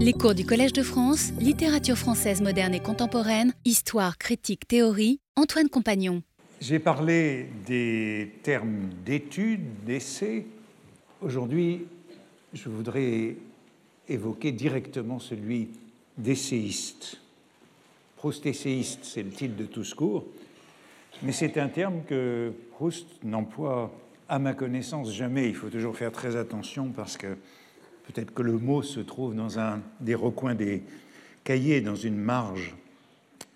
Les cours du Collège de France, littérature française moderne et contemporaine, histoire, critique, théorie, Antoine Compagnon. J'ai parlé des termes d'étude, d'essai. Aujourd'hui, je voudrais évoquer directement celui d'essayiste. Proust essayiste, c'est le titre de tout ce cours, mais c'est un terme que Proust n'emploie, à ma connaissance, jamais. Il faut toujours faire très attention parce que peut-être que le mot se trouve dans un des recoins des cahiers, dans une marge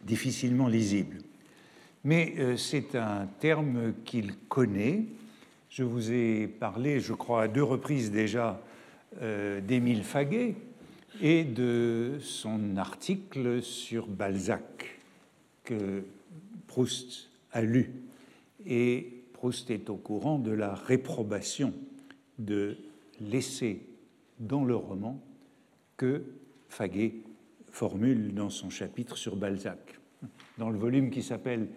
difficilement lisible. Mais euh, c'est un terme qu'il connaît. Je vous ai parlé, je crois, à deux reprises déjà euh, d'Émile Faguet, et de son article sur Balzac que Proust a lu. Et Proust est au courant de la réprobation de l'essai dans le roman que Faguet formule dans son chapitre sur Balzac. Dans le volume qui s'appelle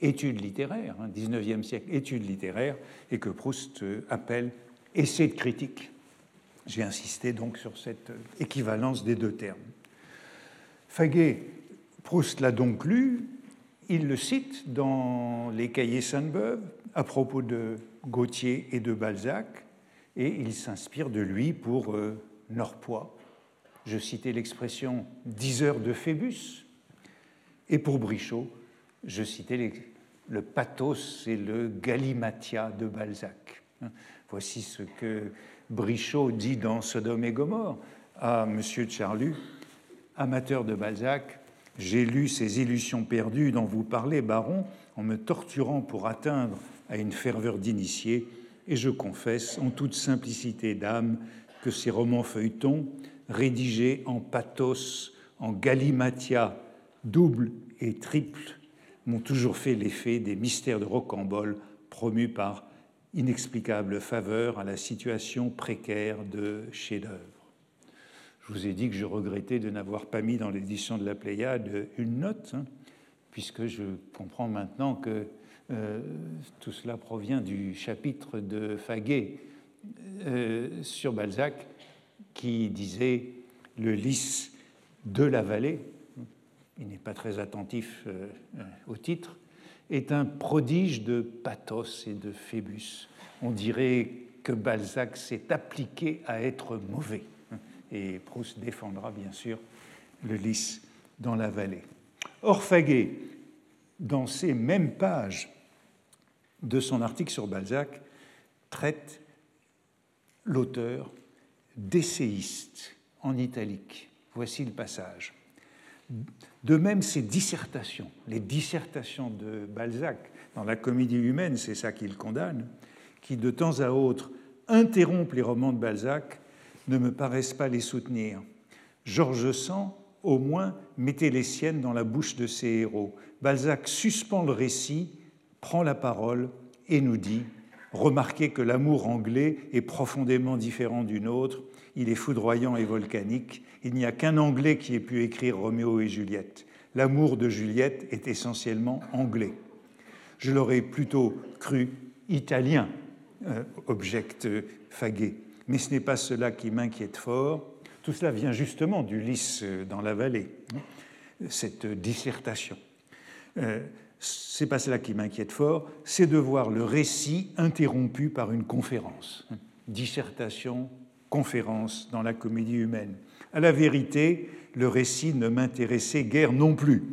Études littéraires, 19e hein, siècle, Études littéraires, et que Proust appelle Essai de critique. J'ai insisté donc sur cette équivalence des deux termes. Faguet, Proust l'a donc lu, il le cite dans les cahiers Sainte-Beuve à propos de Gautier et de Balzac, et il s'inspire de lui pour euh, Norpois. Je citais l'expression 10 heures de Phébus, et pour Brichot, je citais le pathos et le galimatia de Balzac. Voici ce que Brichot dit dans Sodome et Gomorre à M. Charlu, amateur de Balzac, j'ai lu ces illusions perdues dont vous parlez, baron, en me torturant pour atteindre à une ferveur d'initié, et je confesse en toute simplicité d'âme que ces romans feuilletons, rédigés en pathos, en galimatia double et triple, m'ont toujours fait l'effet des mystères de Rocambole promus par inexplicable faveur à la situation précaire de chef-d'œuvre. Je vous ai dit que je regrettais de n'avoir pas mis dans l'édition de la Pléiade une note, hein, puisque je comprends maintenant que euh, tout cela provient du chapitre de Faguet euh, sur Balzac qui disait le lys de la vallée. Il n'est pas très attentif euh, au titre, est un prodige de pathos et de phébus. On dirait que Balzac s'est appliqué à être mauvais. Et Proust défendra bien sûr le lys dans la vallée. Or, Faguet, dans ces mêmes pages de son article sur Balzac, traite l'auteur d'essayiste en italique. Voici le passage. De même, ses dissertations, les dissertations de Balzac dans la comédie humaine, c'est ça qu'il condamne, qui de temps à autre interrompent les romans de Balzac, ne me paraissent pas les soutenir. Georges Sand, au moins, mettait les siennes dans la bouche de ses héros. Balzac suspend le récit, prend la parole et nous dit Remarquez que l'amour anglais est profondément différent du nôtre il est foudroyant et volcanique. Il n'y a qu'un Anglais qui ait pu écrire Roméo et Juliette. L'amour de Juliette est essentiellement anglais. Je l'aurais plutôt cru italien, euh, objecte Faguet. Mais ce n'est pas cela qui m'inquiète fort. Tout cela vient justement du lys dans la vallée, hein, cette dissertation. Euh, c'est pas cela qui m'inquiète fort, c'est de voir le récit interrompu par une conférence. Dissertation conférence dans la comédie humaine. À la vérité, le récit ne m'intéressait guère non plus.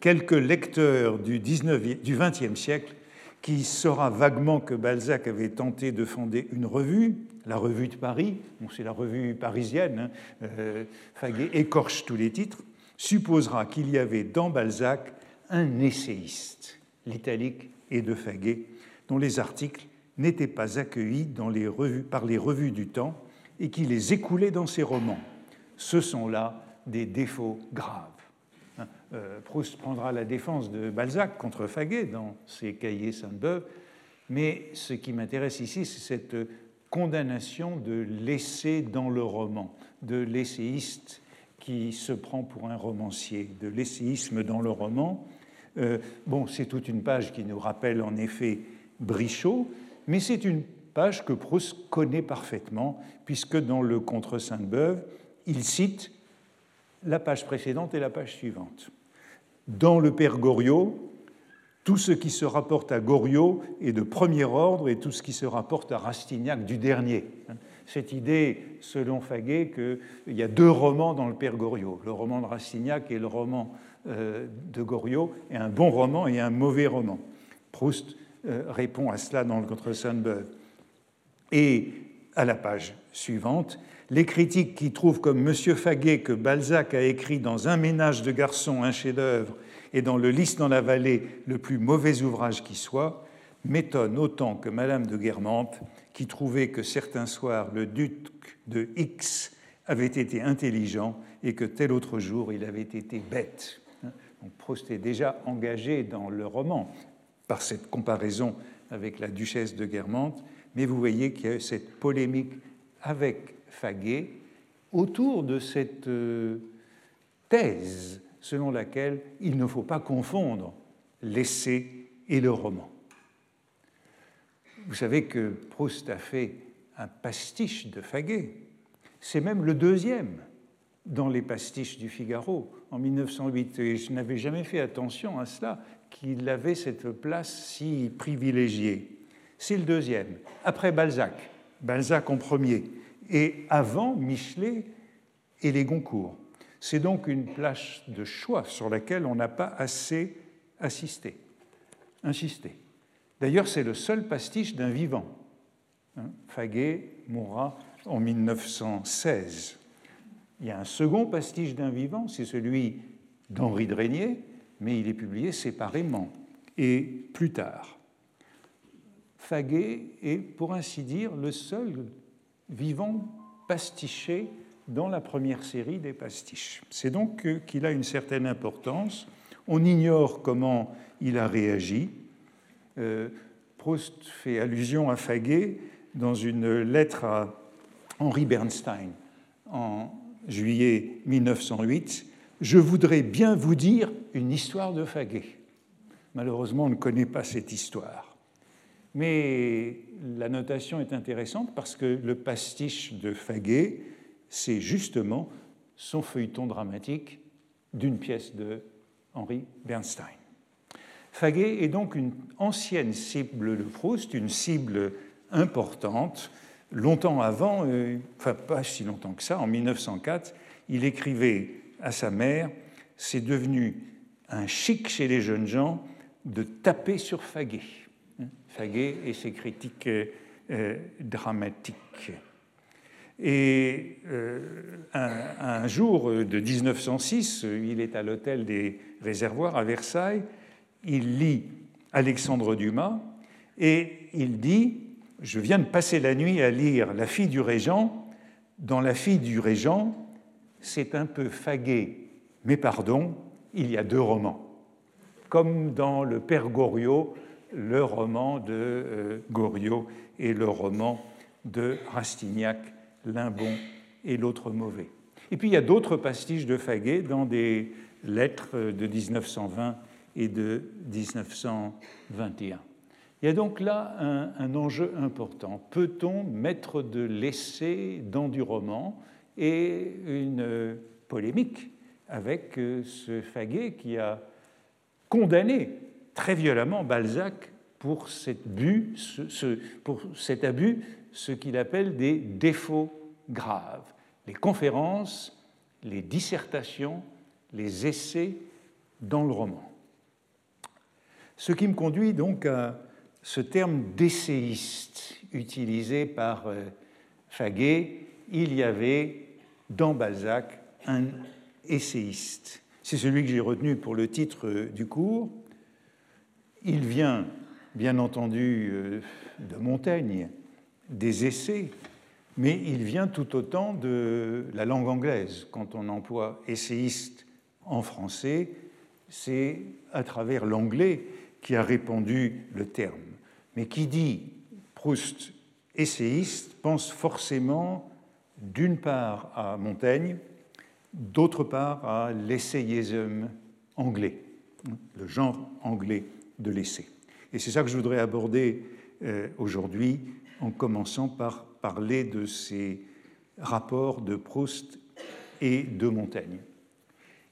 Quelques lecteurs du, 19 du siècle qui saura vaguement que Balzac avait tenté de fonder une revue, la Revue de Paris, c'est la revue parisienne, hein, euh, Faguet écorche tous les titres, supposera qu'il y avait dans Balzac un essayiste, l'italique et de Faguet, dont les articles n'étaient pas accueillis par les revues du temps et qui les écoulait dans ses romans. Ce sont là des défauts graves. Hein, euh, Proust prendra la défense de Balzac contre Faguet dans ses cahiers Sainte-Beuve, mais ce qui m'intéresse ici, c'est cette condamnation de l'essai dans le roman, de l'essayiste qui se prend pour un romancier, de l'essayisme dans le roman. Euh, bon, c'est toute une page qui nous rappelle en effet Brichot, mais c'est une page que Proust connaît parfaitement, puisque dans le Contre Sainte-Beuve, il cite la page précédente et la page suivante. Dans le Père Goriot, tout ce qui se rapporte à Goriot est de premier ordre et tout ce qui se rapporte à Rastignac du dernier. Cette idée, selon Faguet, qu'il y a deux romans dans le Père Goriot, le roman de Rastignac et le roman euh, de Goriot, et un bon roman et un mauvais roman. Proust euh, répond à cela dans le Contre Sunbird. Et à la page suivante, les critiques qui trouvent comme M. Faguet que Balzac a écrit dans Un ménage de garçons un chef-d'œuvre et dans Le lys dans la vallée le plus mauvais ouvrage qui soit, m'étonnent autant que Madame de Guermantes, qui trouvait que certains soirs le duc de X avait été intelligent et que tel autre jour il avait été bête. Donc Proust est déjà engagé dans le roman par cette comparaison avec la duchesse de Guermantes, mais vous voyez qu'il y a cette polémique avec Faguet autour de cette euh, thèse selon laquelle il ne faut pas confondre l'essai et le roman. Vous savez que Proust a fait un pastiche de Faguet. C'est même le deuxième dans les pastiches du Figaro en 1908. Et je n'avais jamais fait attention à cela, qu'il avait cette place si privilégiée. C'est le deuxième, après Balzac. Balzac en premier, et avant Michelet et les Goncourt. C'est donc une place de choix sur laquelle on n'a pas assez assisté, insisté. D'ailleurs, c'est le seul pastiche d'un vivant. Hein, Faguet mourra en 1916. Il y a un second pastiche d'un vivant, c'est celui d'Henri de mais il est publié séparément et plus tard. Faguet est, pour ainsi dire, le seul vivant pastiché dans la première série des pastiches. C'est donc qu'il a une certaine importance. On ignore comment il a réagi. Euh, Proust fait allusion à Faguet dans une lettre à Henri Bernstein en juillet 1908. Je voudrais bien vous dire une histoire de Faguet. Malheureusement, on ne connaît pas cette histoire. Mais la notation est intéressante parce que le pastiche de Faguet, c'est justement son feuilleton dramatique d'une pièce de Henri Bernstein. Faguet est donc une ancienne cible de Proust, une cible importante. Longtemps avant, euh, enfin pas si longtemps que ça, en 1904, il écrivait à sa mère C'est devenu un chic chez les jeunes gens de taper sur Faguet. Faguet et ses critiques euh, dramatiques. Et euh, un, jour de 1906, il est à l'hôtel des Réservoirs à Versailles, il lit Alexandre Dumas et il dit Je viens de passer la nuit à lire La fille du régent. Dans La fille du régent, c'est un peu fagué, mais pardon, il y a deux romans. Comme dans Le Père Goriot, le roman de euh, Goriot et le roman de Rastignac l'un bon et l'autre mauvais. Et puis il y a d'autres pastiches de Faguet dans des lettres de 1920 et de 1921. Il y a donc là un, enjeu important. Peut-on mettre de l'essai dans du roman et une polémique avec euh, ce Faguet qui a condamné très violemment Balzac pour, cet abus ce qu'il appelle des défauts graves. Les conférences, les dissertations, les essais dans le roman. Ce qui me conduit donc à ce terme d'essayiste utilisé par euh, Faguet. Il y avait dans Balzac un essayiste. C'est celui que j'ai retenu pour le titre euh, du cours. Il vient, bien entendu, euh, de Montaigne, des essais, mais il vient tout autant de la langue anglaise. Quand on emploie essayiste en français, c'est à travers l'anglais qui a répandu le terme. Mais qui dit Proust essayiste pense forcément d'une part à Montaigne, d'autre part à l'essayisme anglais, le genre anglais de l'essai. Et c'est ça que je voudrais aborder euh, aujourd'hui en commençant par parler de ces rapports de Proust et de Montaigne.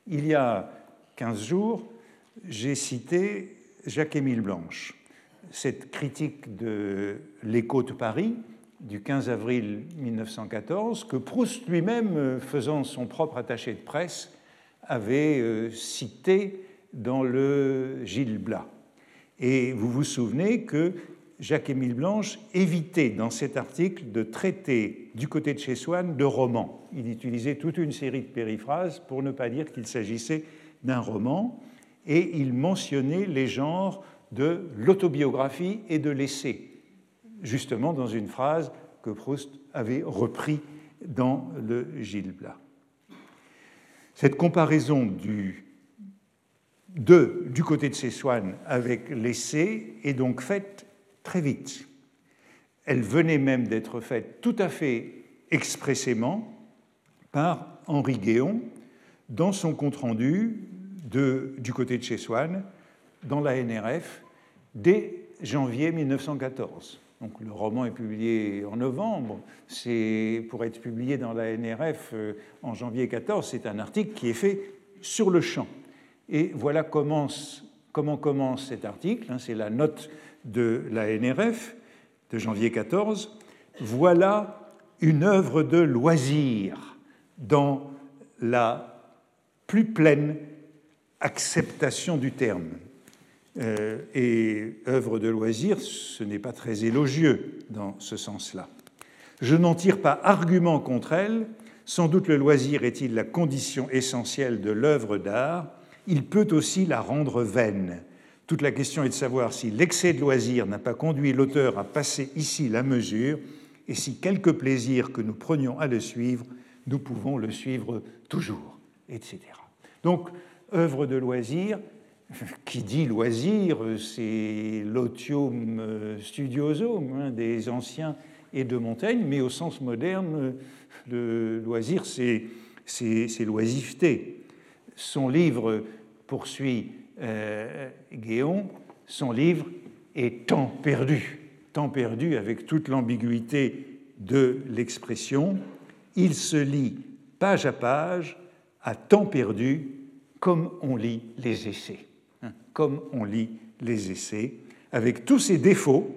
Il y a 15 jours, j'ai cité Jacques-Émile Blanche. Cette critique de l'écho de Paris du 15 avril 1914, que Proust lui-même, faisant son propre attaché de presse, avait euh, cité dans le Gilles Blas. Et vous vous souvenez que Jacques-Émile Blanche évitait dans cet article de traiter du côté de chez Swann de roman. Il utilisait toute une série de périphrases pour ne pas dire qu'il s'agissait d'un roman, et il mentionnait les genres de l'autobiographie et de l'essai, justement dans une phrase que Proust avait repris dans le Gilles Blas. Cette comparaison du, de, du côté de Sessoine avec l'essai est donc faite très vite. Elle venait même d'être faite tout à fait expressément par Henri Guéon dans son compte-rendu du côté de chez Swann dans la NRF dès janvier 1914. Donc, le roman est publié en novembre. C'est pour être publié dans la NRF euh, en janvier 14. C'est un article qui est fait sur le champ. Et voilà comment, comment commence cet article. Hein. c'est la note de la NRF de janvier 14. Voilà une œuvre de loisir dans la plus pleine acceptation du terme. Euh, et œuvre de loisir, ce n'est pas très élogieux dans ce sens-là. Je n'en tire pas argument contre elle. Sans doute le loisir est-il la condition essentielle de l'œuvre d'art. Il peut aussi la rendre vaine. Toute la question est de savoir si l'excès de loisir n'a pas conduit l'auteur à passer ici la mesure et si quelque plaisir que nous prenions à le suivre, nous pouvons le suivre toujours, etc. Donc, œuvre de loisir, qui dit loisir, c'est l'otium studiosum hein, des anciens et de Montaigne, mais au sens moderne, le loisir, c'est l'oisiveté. Son livre, poursuit euh, Guéon, son livre est temps perdu, temps perdu avec toute l'ambiguïté de l'expression. Il se lit page à page, à temps perdu, comme on lit les essais. Comme on lit les essais. Avec tous ses défauts,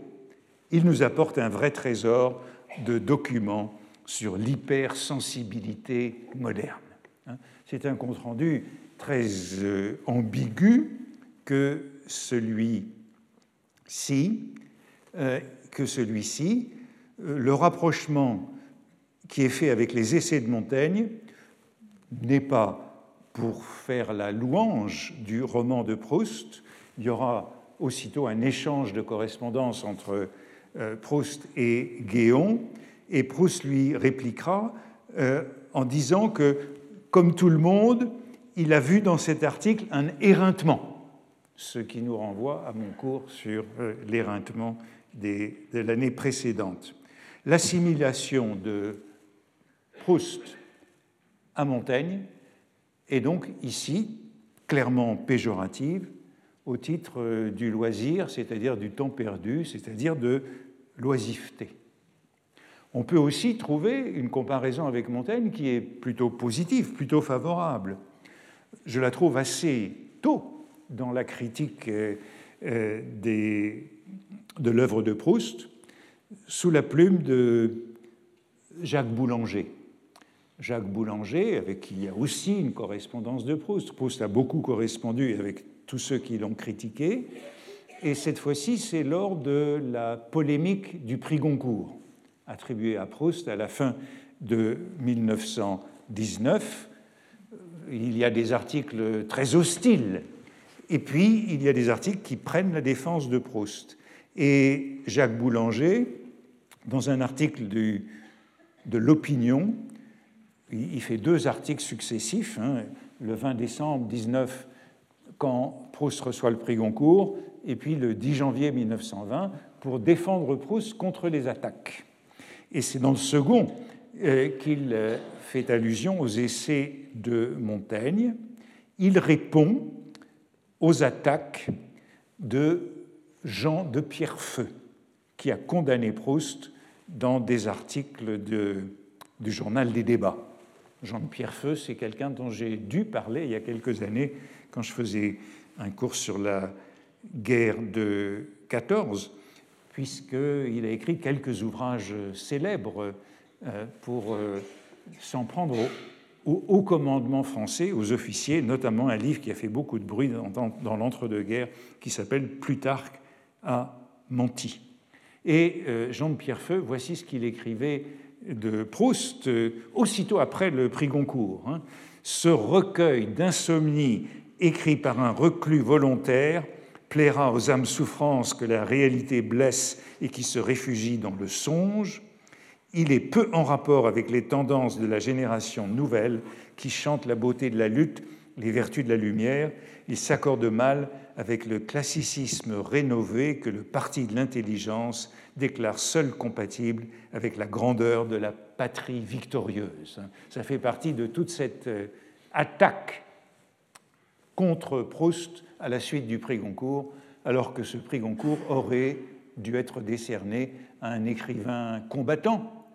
il nous apporte un vrai trésor de documents sur l'hypersensibilité moderne. Hein. C'est un compte-rendu très euh, ambigu que celui-ci, euh, que celui-ci, euh, le rapprochement qui est fait avec les essais de Montaigne n'est pas pour faire la louange du roman de Proust. Il y aura aussitôt un échange de correspondance entre euh, Proust et Guéon, et Proust lui répliquera euh, en disant que, comme tout le monde, il a vu dans cet article un éreintement, ce qui nous renvoie à mon cours sur euh, l'éreintement de l'année précédente. L'assimilation de Proust à Montaigne est donc ici clairement péjorative au titre euh, du loisir, c'est-à-dire du temps perdu, c'est-à-dire de l'oisiveté. On peut aussi trouver une comparaison avec Montaigne qui est plutôt positive, plutôt favorable. Je la trouve assez tôt dans la critique euh, euh, de l'œuvre de Proust, sous la plume de Jacques Boulanger. Jacques Boulanger, avec qui il y a aussi une correspondance de Proust. Proust a beaucoup correspondu avec tous ceux qui l'ont critiqué. Et cette fois-ci, c'est lors de la polémique du prix Goncourt, attribué à Proust à la fin de 1919. Il y a des articles très hostiles, et puis il y a des articles qui prennent la défense de Proust. Et Jacques Boulanger, dans un article de l'Opinion, il fait deux articles successifs, hein, le 20 décembre 19, quand Proust reçoit le prix Goncourt, et puis le 10 janvier 1920, pour défendre Proust contre les attaques. Et c'est dans le second euh, qu'il euh, fait allusion aux essais de Montaigne. Il répond aux attaques de Jean de Pierrefeu, qui a condamné Proust dans des articles du journal des débats. Jean de Pierrefeu, c'est quelqu'un dont j'ai dû parler il y a quelques années quand je faisais un cours sur la guerre de 14, puisqu'il a écrit quelques ouvrages célèbres euh, pour euh, s'en prendre au, commandement français, aux officiers, notamment un livre qui a fait beaucoup de bruit dans, l'entre-deux-guerres, qui s'appelle Plutarque a menti. Et euh, Jean de Pierrefeu, voici ce qu'il écrivait de Proust aussitôt après le prix Goncourt. Hein. Ce recueil d'insomnie écrit par un reclus volontaire plaira aux âmes souffrances que la réalité blesse et qui se réfugient dans le songe. Il est peu en rapport avec les tendances de la génération nouvelle qui chante la beauté de la lutte, les vertus de la lumière. Il s'accorde mal avec le classicisme rénové que le parti de l'intelligence déclare seul compatible avec la grandeur de la patrie victorieuse. Ça fait partie de toute cette euh, attaque contre Proust à la suite du prix Goncourt, alors que ce prix Goncourt aurait dû être décerné à un écrivain combattant.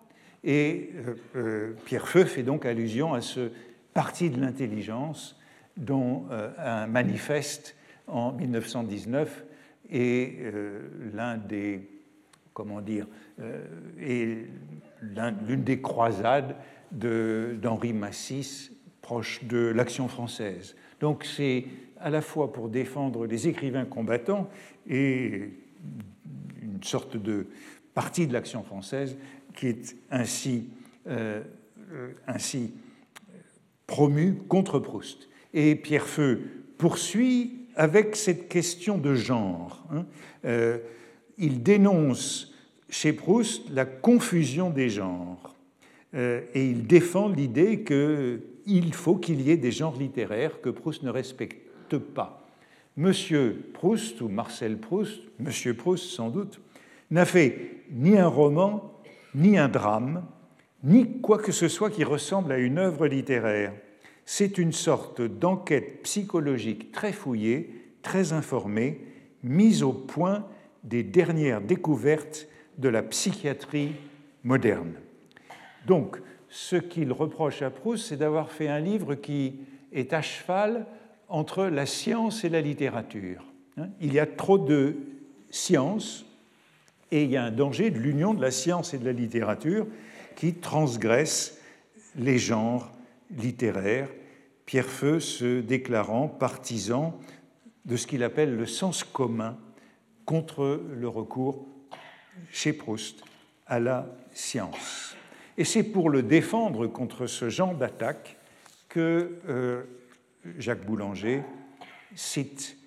Et euh, euh, Pierre Feu fait donc allusion à ce parti de l'intelligence dont un manifeste en 1919 est l'un des comment dire, est l'une des croisades d'Henri Massis, proche de l'action française. Donc c'est à la fois pour défendre les écrivains combattants et une sorte de partie de l'action française qui est ainsi, euh, ainsi promue contre Proust. Et Pierre Feu poursuit avec cette question de genre. Hein. Euh, il dénonce chez Proust la confusion des genres euh, et il défend l'idée qu'il faut qu'il y ait des genres littéraires que Proust ne respecte pas. Monsieur Proust, ou Marcel Proust, Monsieur Proust sans doute, n'a fait ni un roman, ni un drame, ni quoi que ce soit qui ressemble à une œuvre littéraire. C'est une sorte d'enquête psychologique très fouillée, très informée, mise au point des dernières découvertes de la psychiatrie moderne. Donc, ce qu'il reproche à Proust, c'est d'avoir fait un livre qui est à cheval entre la science et la littérature. Hein, il y a trop de science et il y a un danger de l'union de la science et de la littérature qui transgresse les genres littéraires, Pierre Feu se déclarant partisan de ce qu'il appelle le sens commun contre le recours chez Proust à la science. Et c'est pour le défendre contre ce genre d'attaque que euh, Jacques Boulanger cite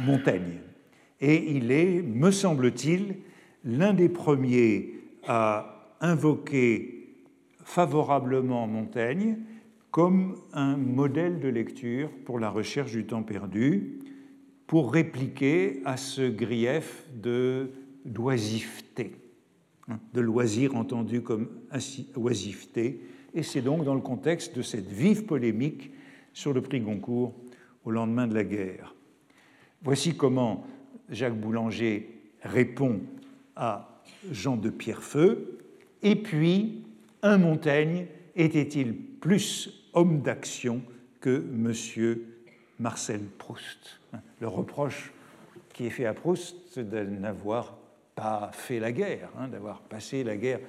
Montaigne. Et il est, me semble-t-il, l'un des premiers à invoquer favorablement Montaigne comme un modèle de lecture pour la recherche du temps perdu, pour répliquer à ce grief de d'oisiveté, hein, de loisir entendu comme oisiveté, et c'est donc dans le contexte de cette vive polémique sur le prix Goncourt au lendemain de la guerre. Voici comment Jacques Boulanger répond à Jean de Pierrefeu. Et puis, un Montaigne était-il plus homme d'action que Monsieur Marcel Proust le reproche qui est fait à Proust de n'avoir pas fait la guerre, hein, d'avoir passé la guerre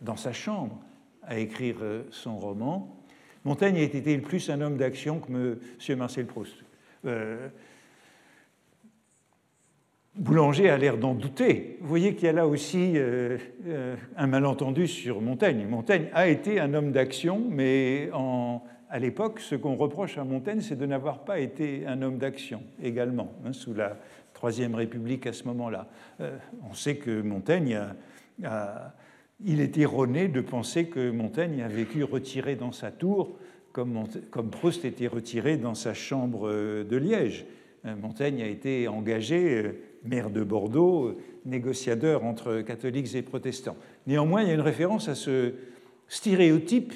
dans sa chambre à écrire euh, son roman. Montaigne était plus un homme d'action que M. Marcel Proust? Euh, Boulanger a l'air d'en douter. Vous voyez qu'il y a là aussi euh, un malentendu sur Montaigne. Montaigne a été un homme d'action, mais à l'époque, ce qu'on reproche à Montaigne, c'est de n'avoir pas été un homme d'action également, hein, sous la Troisième République à ce moment-là. Euh, on sait que Montaigne a, il est erroné de penser que Montaigne a vécu retiré dans sa tour, comme, comme Proust était retiré dans sa chambre de Liège. Euh, Montaigne a été engagé, euh, maire de Bordeaux, négociateur entre catholiques et protestants. Néanmoins, il y a une référence à ce stéréotype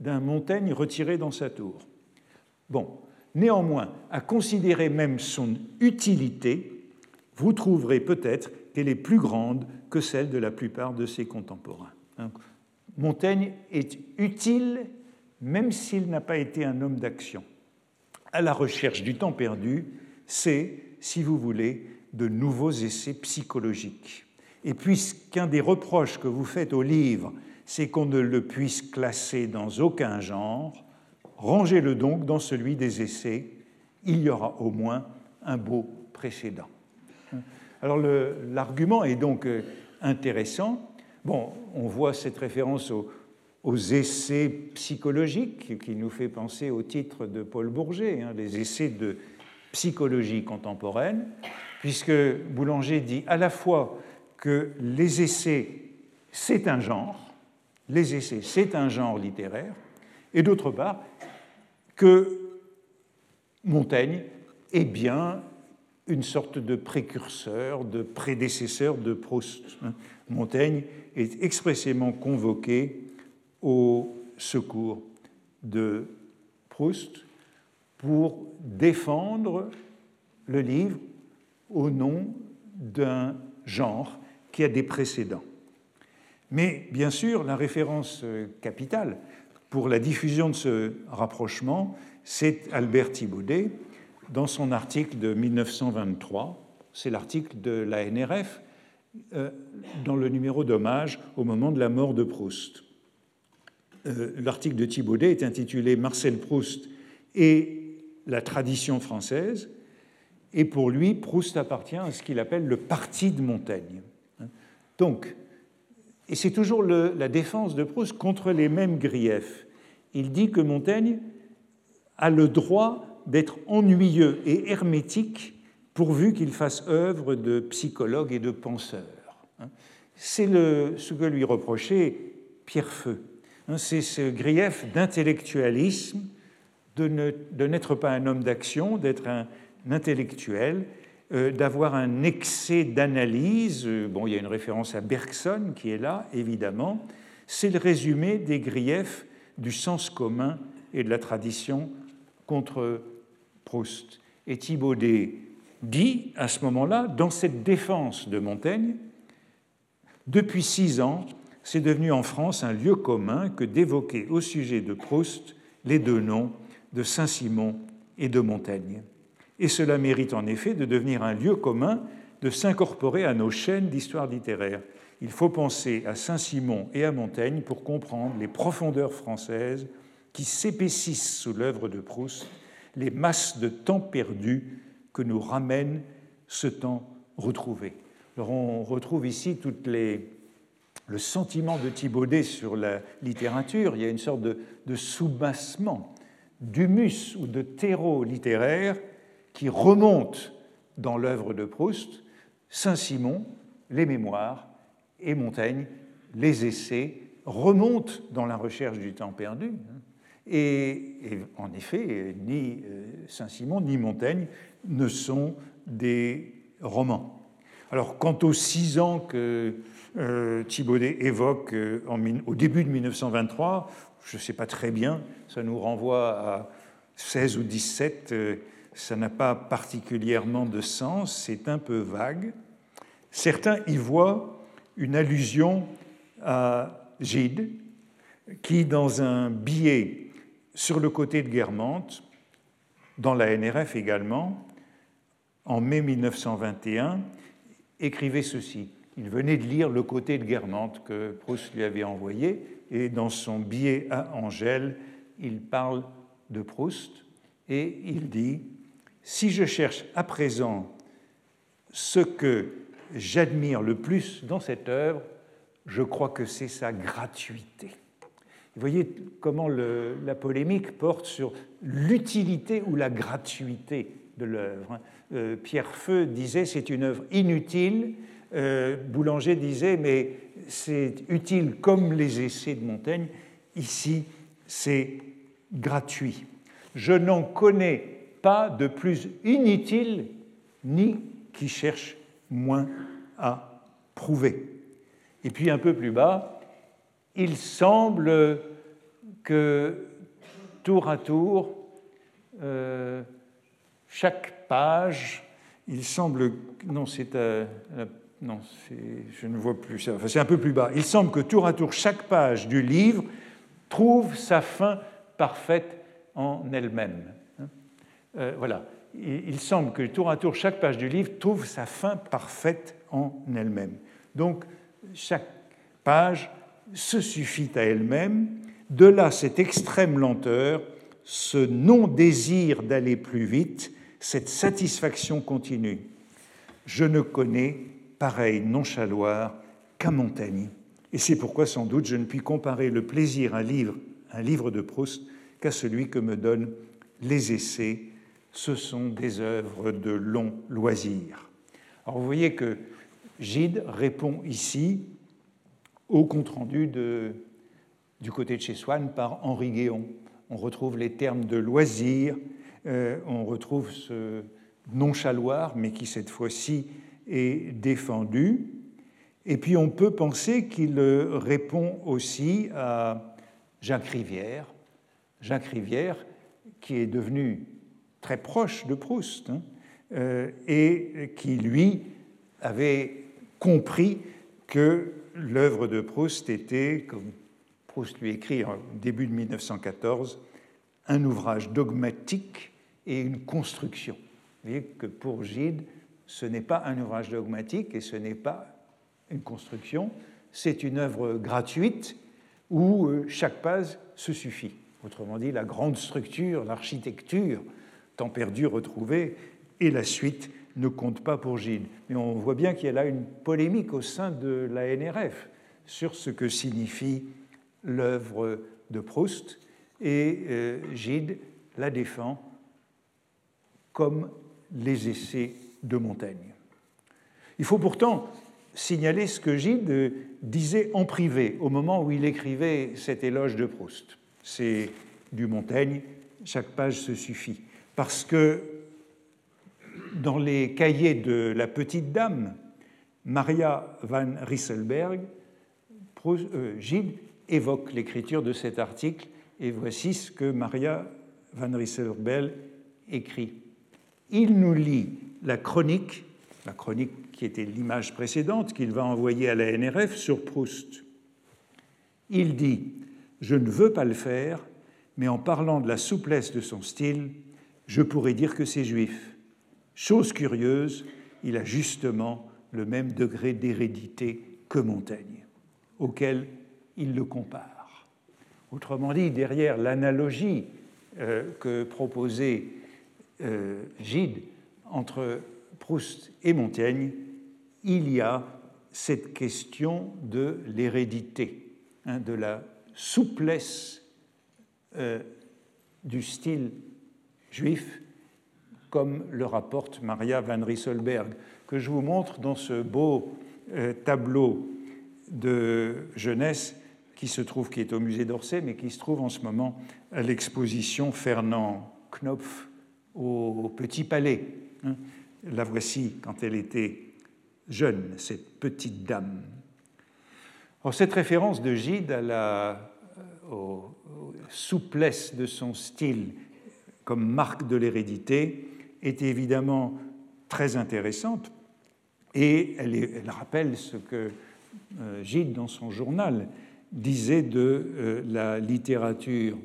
d'un Montaigne retiré dans sa tour. Bon, néanmoins, à considérer même son utilité, vous trouverez peut-être qu'elle est plus grande que celle de la plupart de ses contemporains. Montaigne est utile même s'il n'a pas été un homme d'action. À la recherche du temps perdu, c'est, si vous voulez, de nouveaux essais psychologiques. Et puisqu'un des reproches que vous faites au livre, c'est qu'on ne le puisse classer dans aucun genre, rangez-le donc dans celui des essais, il y aura au moins un beau précédent. Alors l'argument est donc euh, intéressant. Bon, on voit cette référence aux, essais psychologiques qui nous fait penser au titre de Paul Bourget, hein, les essais de psychologie contemporaine, puisque Boulanger dit à la fois que les essais, c'est un genre, les essais, c'est un genre littéraire, et d'autre part, que Montaigne est bien une sorte de précurseur, de prédécesseur de Proust. Montaigne est expressément convoqué au secours de Proust pour défendre le livre au nom d'un genre qui a des précédents. Mais bien sûr, la référence capitale pour la diffusion de ce rapprochement, c'est Albert Thibaudet dans son article de 1923. C'est l'article de la NRF euh, dans le numéro d'hommage au moment de la mort de Proust. Euh, l'article de Thibaudet est intitulé Marcel Proust et la tradition française, et pour lui, Proust appartient à ce qu'il appelle le parti de Montaigne. Donc, et c'est toujours la défense de Proust contre les mêmes griefs. Il dit que Montaigne a le droit d'être ennuyeux et hermétique pourvu qu'il fasse œuvre de psychologue et de penseur. C'est ce que lui reprochait Pierre Feu. C'est ce grief d'intellectualisme, de n'être pas un homme d'action, d'être un intellectuel, euh, d'avoir un excès d'analyse. Bon, il y a une référence à Bergson qui est là, évidemment. C'est le résumé des griefs du sens commun et de la tradition contre Proust. Et Thibaudet dit à ce moment-là, dans cette défense de Montaigne, depuis six ans, c'est devenu en France un lieu commun que d'évoquer au sujet de Proust les deux noms de Saint-Simon et de Montaigne. Et cela mérite en effet de devenir un lieu commun, de s'incorporer à nos chaînes d'histoire littéraire. Il faut penser à Saint-Simon et à Montaigne pour comprendre les profondeurs françaises qui s'épaississent sous l'œuvre de Proust, les masses de temps perdu que nous ramène ce temps retrouvé. Alors on retrouve ici toutes le sentiment de Thibaudet sur la littérature. Il y a une sorte de, de soubassement d'humus ou de terreau littéraire qui remonte dans l'œuvre de Proust, Saint-Simon, les mémoires, et Montaigne, les essais, remontent dans la recherche du temps perdu. Et, en effet, ni euh, Saint-Simon ni Montaigne ne sont des romans. Alors, quant aux six ans que euh, Thibaudet évoque euh, au début de 1923, je ne sais pas très bien, ça nous renvoie à 16 ou 17, euh, ça n'a pas particulièrement de sens, c'est un peu vague. Certains y voient une allusion à Gide, qui, dans un billet sur le côté de Guermantes, dans la NRF également, en mai 1921, écrivait ceci. Il venait de lire le côté de Guermantes que Proust lui avait envoyé, et dans son billet à Angèle, il parle de Proust et il dit Si je cherche à présent ce que j'admire le plus dans cette œuvre, je crois que c'est sa gratuité. Vous voyez comment la polémique porte sur l'utilité ou la gratuité de l'œuvre. Hein. Euh, Pierre Feu disait c'est une œuvre inutile. Euh, Boulanger disait mais c'est utile comme les essais de Montaigne. Ici, c'est gratuit. Je n'en connais pas de plus inutile ni qui cherche moins à prouver. Et puis un peu plus bas, il semble que tour à tour, euh, chaque page, il semble, non, c'est à, non, je ne vois plus ça, enfin, c'est un peu plus bas. Il semble que tour à tour, chaque page du livre trouve sa fin parfaite en elle-même. Euh, voilà. Il, semble que tour à tour, chaque page du livre trouve sa fin parfaite en elle-même. Donc, chaque page se suffit à elle-même. De là, cette extrême lenteur, ce non-désir d'aller plus vite, cette satisfaction continue. Je ne connais pareil nonchaloir qu'à Montaigne. Et c'est pourquoi, sans doute, je ne puis comparer le plaisir à un livre, un livre de Proust qu'à celui que me donnent les essais. Ce sont des œuvres de long loisir. Alors vous voyez que Gide répond ici au compte-rendu du côté de chez Swann par Henri Guéon. On retrouve les termes de loisir, euh, on retrouve ce nonchaloir, mais qui cette fois-ci est défendu. Et puis on peut penser qu'il répond aussi à Jacques Rivière, Jacques Rivière qui est devenu très proche de Proust hein, euh, et qui, lui, avait compris que l'œuvre de Proust était, comme Proust lui écrit en début de 1914, un ouvrage dogmatique et une construction. Vous voyez que pour Gide, ce n'est pas un ouvrage dogmatique et ce n'est pas une construction, c'est une œuvre gratuite où euh, chaque page se suffit. Autrement dit, la grande structure, l'architecture, temps perdu, retrouvé, et la suite ne compte pas pour Gide. Mais on voit bien qu'il y a là une polémique au sein de la NRF sur ce que signifie l'œuvre de Proust, et euh, Gide la défend comme les essais de Montaigne. Il faut pourtant signaler ce que Gide disait en privé au moment où il écrivait cet éloge de Proust. C'est du Montaigne, chaque page se suffit. Parce que dans les cahiers de la petite dame, Maria van Rysselberg, euh, Gide évoque l'écriture de cet article et voici ce que Maria van Rysselberg écrit. Il nous lit la chronique, la chronique qui était l'image précédente qu'il va envoyer à la NRF sur Proust. Il dit Je ne veux pas le faire, mais en parlant de la souplesse de son style, je pourrais dire que c'est juif. Chose curieuse, il a justement le même degré d'hérédité que Montaigne, auquel il le compare. Autrement dit, derrière l'analogie euh, que proposait euh, Gide entre Proust et Montaigne, il y a cette question de l'hérédité, hein, de la souplesse euh, du style juif, comme le rapporte Maria van Rysselberg, que je vous montre dans ce beau euh, tableau de jeunesse qui se trouve, qui est au musée d'Orsay, mais qui se trouve en ce moment à l'exposition Fernand Knopf au Petit Palais. Hein. La voici quand elle était jeune, cette petite dame. cette référence de Gide à la souplesse de son style comme marque de l'hérédité est évidemment très intéressante et elle, rappelle ce que euh, Gide, dans son journal, disait de euh, la littérature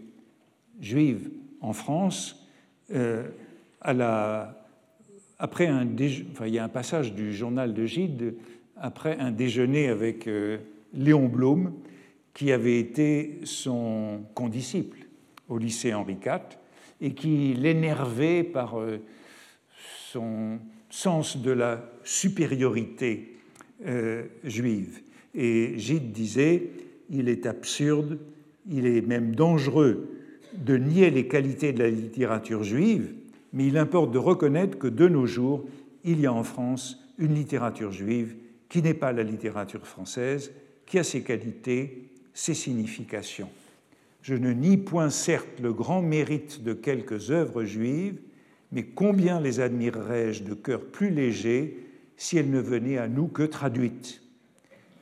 juive en France euh, après un il y a un passage du journal de Gide après un déjeuner avec euh, Léon Blum, qui avait été son condisciple au lycée Henri IV et qui l'énervait par euh, son sens de la supériorité euh, juive. Et Gide disait il est absurde, il est même dangereux de nier les qualités de la littérature juive mais il importe de reconnaître que de nos jours, il y a en France une littérature juive qui n'est pas la littérature française, qui a ses qualités, ses significations. Je ne nie point certes le grand mérite de quelques œuvres juives, mais combien les admirerais-je de cœur plus léger si elles ne venaient à nous que traduites?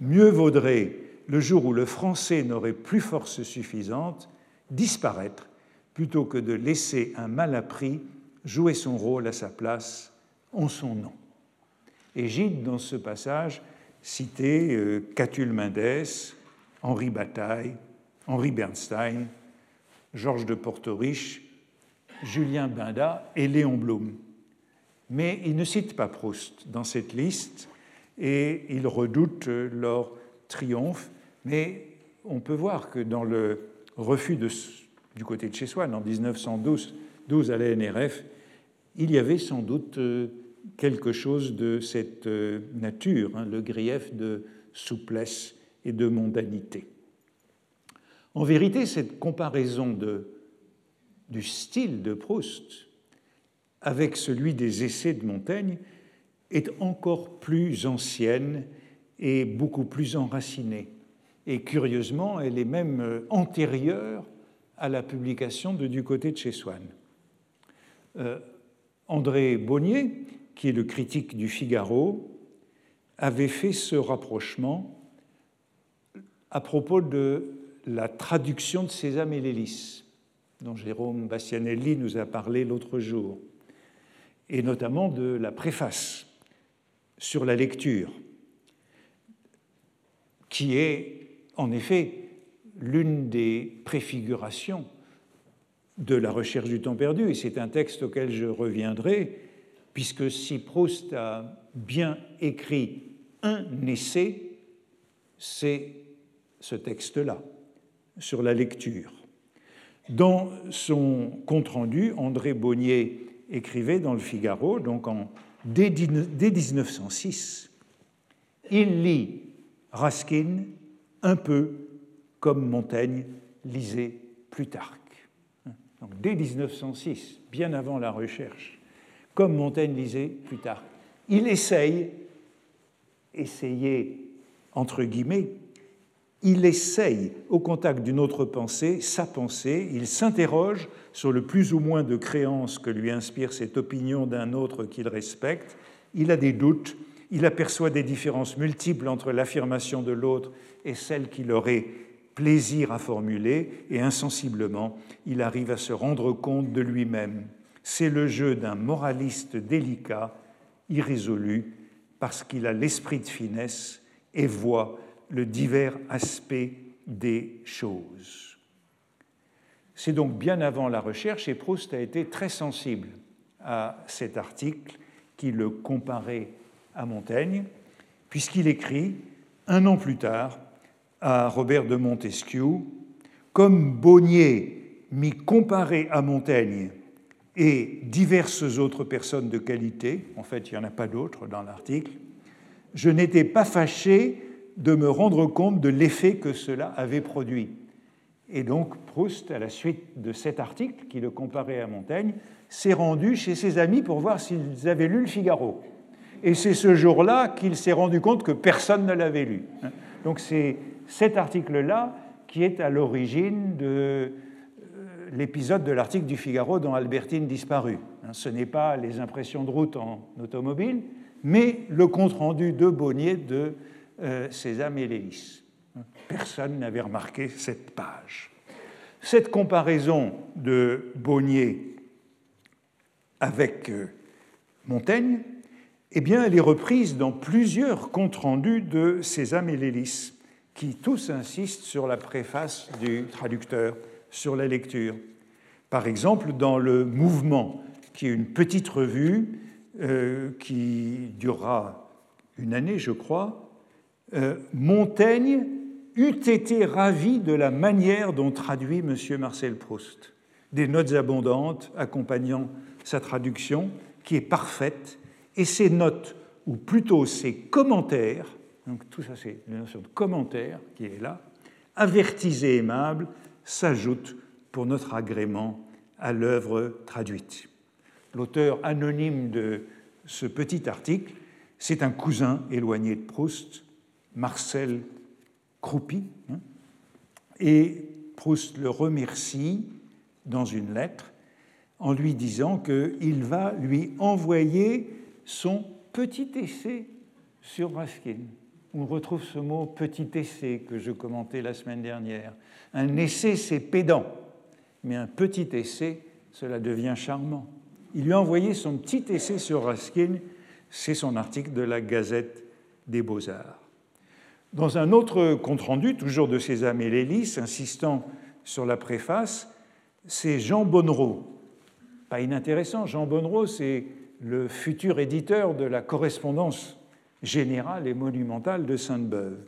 Mieux vaudrait, le jour où le français n'aurait plus force suffisante, disparaître plutôt que de laisser un mal appris jouer son rôle à sa place en son nom. Et dans ce passage, citait euh, Catulle Mendès, Henri Bataille, Henri Bernstein, Georges de Portoriche, Julien Binda et Léon Blum. Mais il ne cite pas Proust dans cette liste et il redoute leur triomphe. Mais on peut voir que dans le refus du côté de chez Swann en 1912 12 à la NRF, il y avait sans doute euh, quelque chose de cette euh, nature, hein, le grief de souplesse et de mondanité. En vérité, cette comparaison du style de Proust avec celui des essais de Montaigne est encore plus ancienne et beaucoup plus enracinée. Et curieusement, elle est même euh, antérieure à la publication de Du côté de chez Swann. Euh, André Bonnier, qui est le critique du Figaro, avait fait ce rapprochement à propos de la traduction de Sésame et dont Jérôme Bastianelli nous a parlé l'autre jour, et notamment de la préface sur la lecture, qui est en effet l'une des préfigurations de la recherche du temps perdu, et c'est un texte auquel je reviendrai, puisque si Proust a bien écrit un essai, c'est ce texte-là, sur la lecture. Dans son compte-rendu, André Bonnier écrivait dans le Figaro, donc en, dès, 1906, il lit Raskin un peu comme Montaigne lisait Plutarque dès 1906, bien avant la recherche, comme Montaigne lisait plus tard, il essaye, essayer entre guillemets, il essaye, au contact d'une autre pensée, sa pensée, il s'interroge sur le plus ou moins de créance que lui inspire cette opinion d'un autre qu'il respecte, il a des doutes, il aperçoit des différences multiples entre l'affirmation de l'autre et celle qu'il aurait plaisir à formuler, et insensiblement, il arrive à se rendre compte de lui-même. C'est le jeu d'un moraliste délicat, irrésolu, parce qu'il a l'esprit de finesse et voit le divers aspect des choses. C'est donc bien avant la recherche, et Proust a été très sensible à cet article qui le comparait à Montaigne, puisqu'il écrit, un an plus tard, à Robert de Montesquieu, comme Bonnier m'y comparait à Montaigne et diverses autres personnes de qualité, en fait il n'y en a pas d'autres dans l'article, je n'étais pas fâché de me rendre compte de l'effet que cela avait produit. Et donc Proust, à la suite de cet article qui le comparait à Montaigne, s'est rendu chez ses amis pour voir s'ils avaient lu le Figaro. Et c'est ce jour-là qu'il s'est rendu compte que personne ne l'avait lu. Donc c'est cet article-là qui est à l'origine de euh, l'épisode de l'article du Figaro dont Albertine disparut. Hein, ce n'est pas les impressions de route en automobile, mais le compte-rendu de Bonnier de euh, Sésame et l'hélice. Personne n'avait remarqué cette page. Cette comparaison de Bonnier avec euh, Montaigne, eh bien, elle est reprise dans plusieurs comptes rendus de Sésame et l'hélice qui tous insistent sur la préface du traducteur, sur la lecture. Par exemple, dans le Mouvement, qui est une petite revue euh, qui durera une année, je crois, euh, Montaigne eût été ravi de la manière dont traduit M. Marcel Proust. Des notes abondantes accompagnant sa traduction, qui est parfaite, et ces notes, ou plutôt ses commentaires, donc tout ça c'est la notion de commentaire qui est là, avertis et aimable s'ajoute pour notre agrément à l'œuvre traduite. L'auteur anonyme de ce petit article, c'est un cousin éloigné de Proust, Marcel Croupy, hein, et Proust le remercie dans une lettre en lui disant qu'il va lui envoyer son petit essai sur Raskin on retrouve ce mot petit essai que je commentais la semaine dernière. Un essai, c'est pédant, mais un petit essai, cela devient charmant. Il lui a envoyé son petit essai sur Raskin, c'est son article de la Gazette des Beaux-Arts. Dans un autre compte-rendu, toujours de César et insistant sur la préface, c'est Jean Bonnereau. Pas inintéressant, Jean Bonnereau, c'est le futur éditeur de la correspondance générale et monumentale de Sainte-Beuve.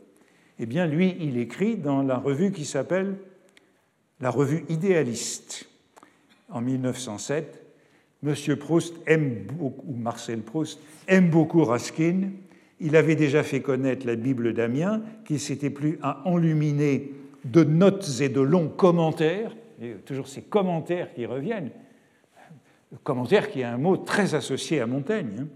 Eh bien, lui, il écrit dans la revue qui s'appelle la revue idéaliste en 1907. Monsieur Proust aime beaucoup, Marcel Proust aime beaucoup Raskin. Il avait déjà fait connaître la Bible d'Amiens, qu'il s'était plus à enluminer de notes et de longs commentaires, toujours ces commentaires qui reviennent, le commentaire qui est un mot très associé à Montaigne. Hein.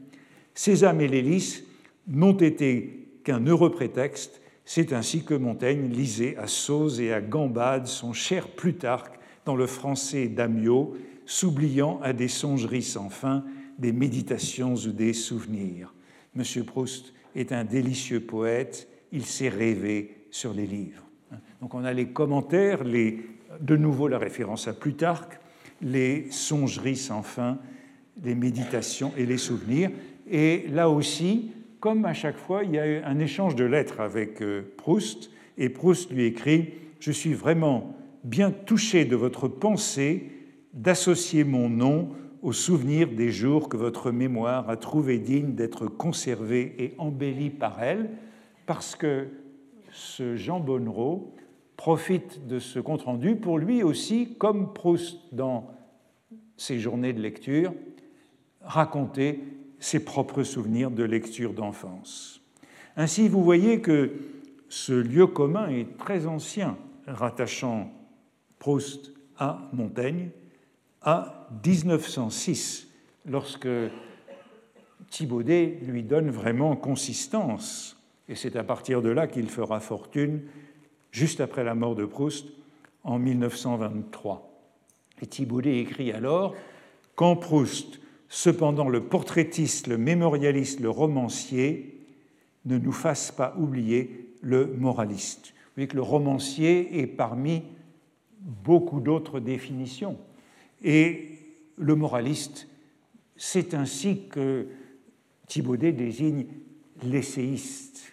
Sésame et l'hélice n'ont été qu'un heureux prétexte, c'est ainsi que Montaigne lisait à Sauze et à Gambade son cher Plutarque dans le français d'Amiot, s'oubliant à des songeries sans fin, des méditations ou des souvenirs. Monsieur Proust est un délicieux poète, il sait rêver sur les livres. Donc on a les commentaires, de nouveau la référence à Plutarque, les songeries sans fin, les méditations et les souvenirs. Et là aussi, comme à chaque fois, il y a eu un échange de lettres avec euh, Proust, et Proust lui écrit Je suis vraiment bien touché de votre pensée d'associer mon nom au souvenir des jours que votre mémoire a trouvé digne d'être conservés et embellis par elle, parce que ce Jean Bonnereau profite de ce compte-rendu pour lui aussi, comme Proust dans ses journées de lecture, raconter ses propres souvenirs de lecture d'enfance. Ainsi, vous voyez que ce lieu commun est très ancien, rattachant Proust à Montaigne, à 1906, lorsque Thibaudet lui donne vraiment consistance. Et c'est à partir de là qu'il fera fortune, juste après la mort de Proust, en 1923. Et Thibaudet écrit alors Quand Proust Cependant, le portraitiste, le mémorialiste, le romancier ne nous fasse pas oublier le moraliste. Vous voyez que le romancier est parmi beaucoup d'autres définitions. Et le moraliste, c'est ainsi que Thibaudet désigne l'essayiste.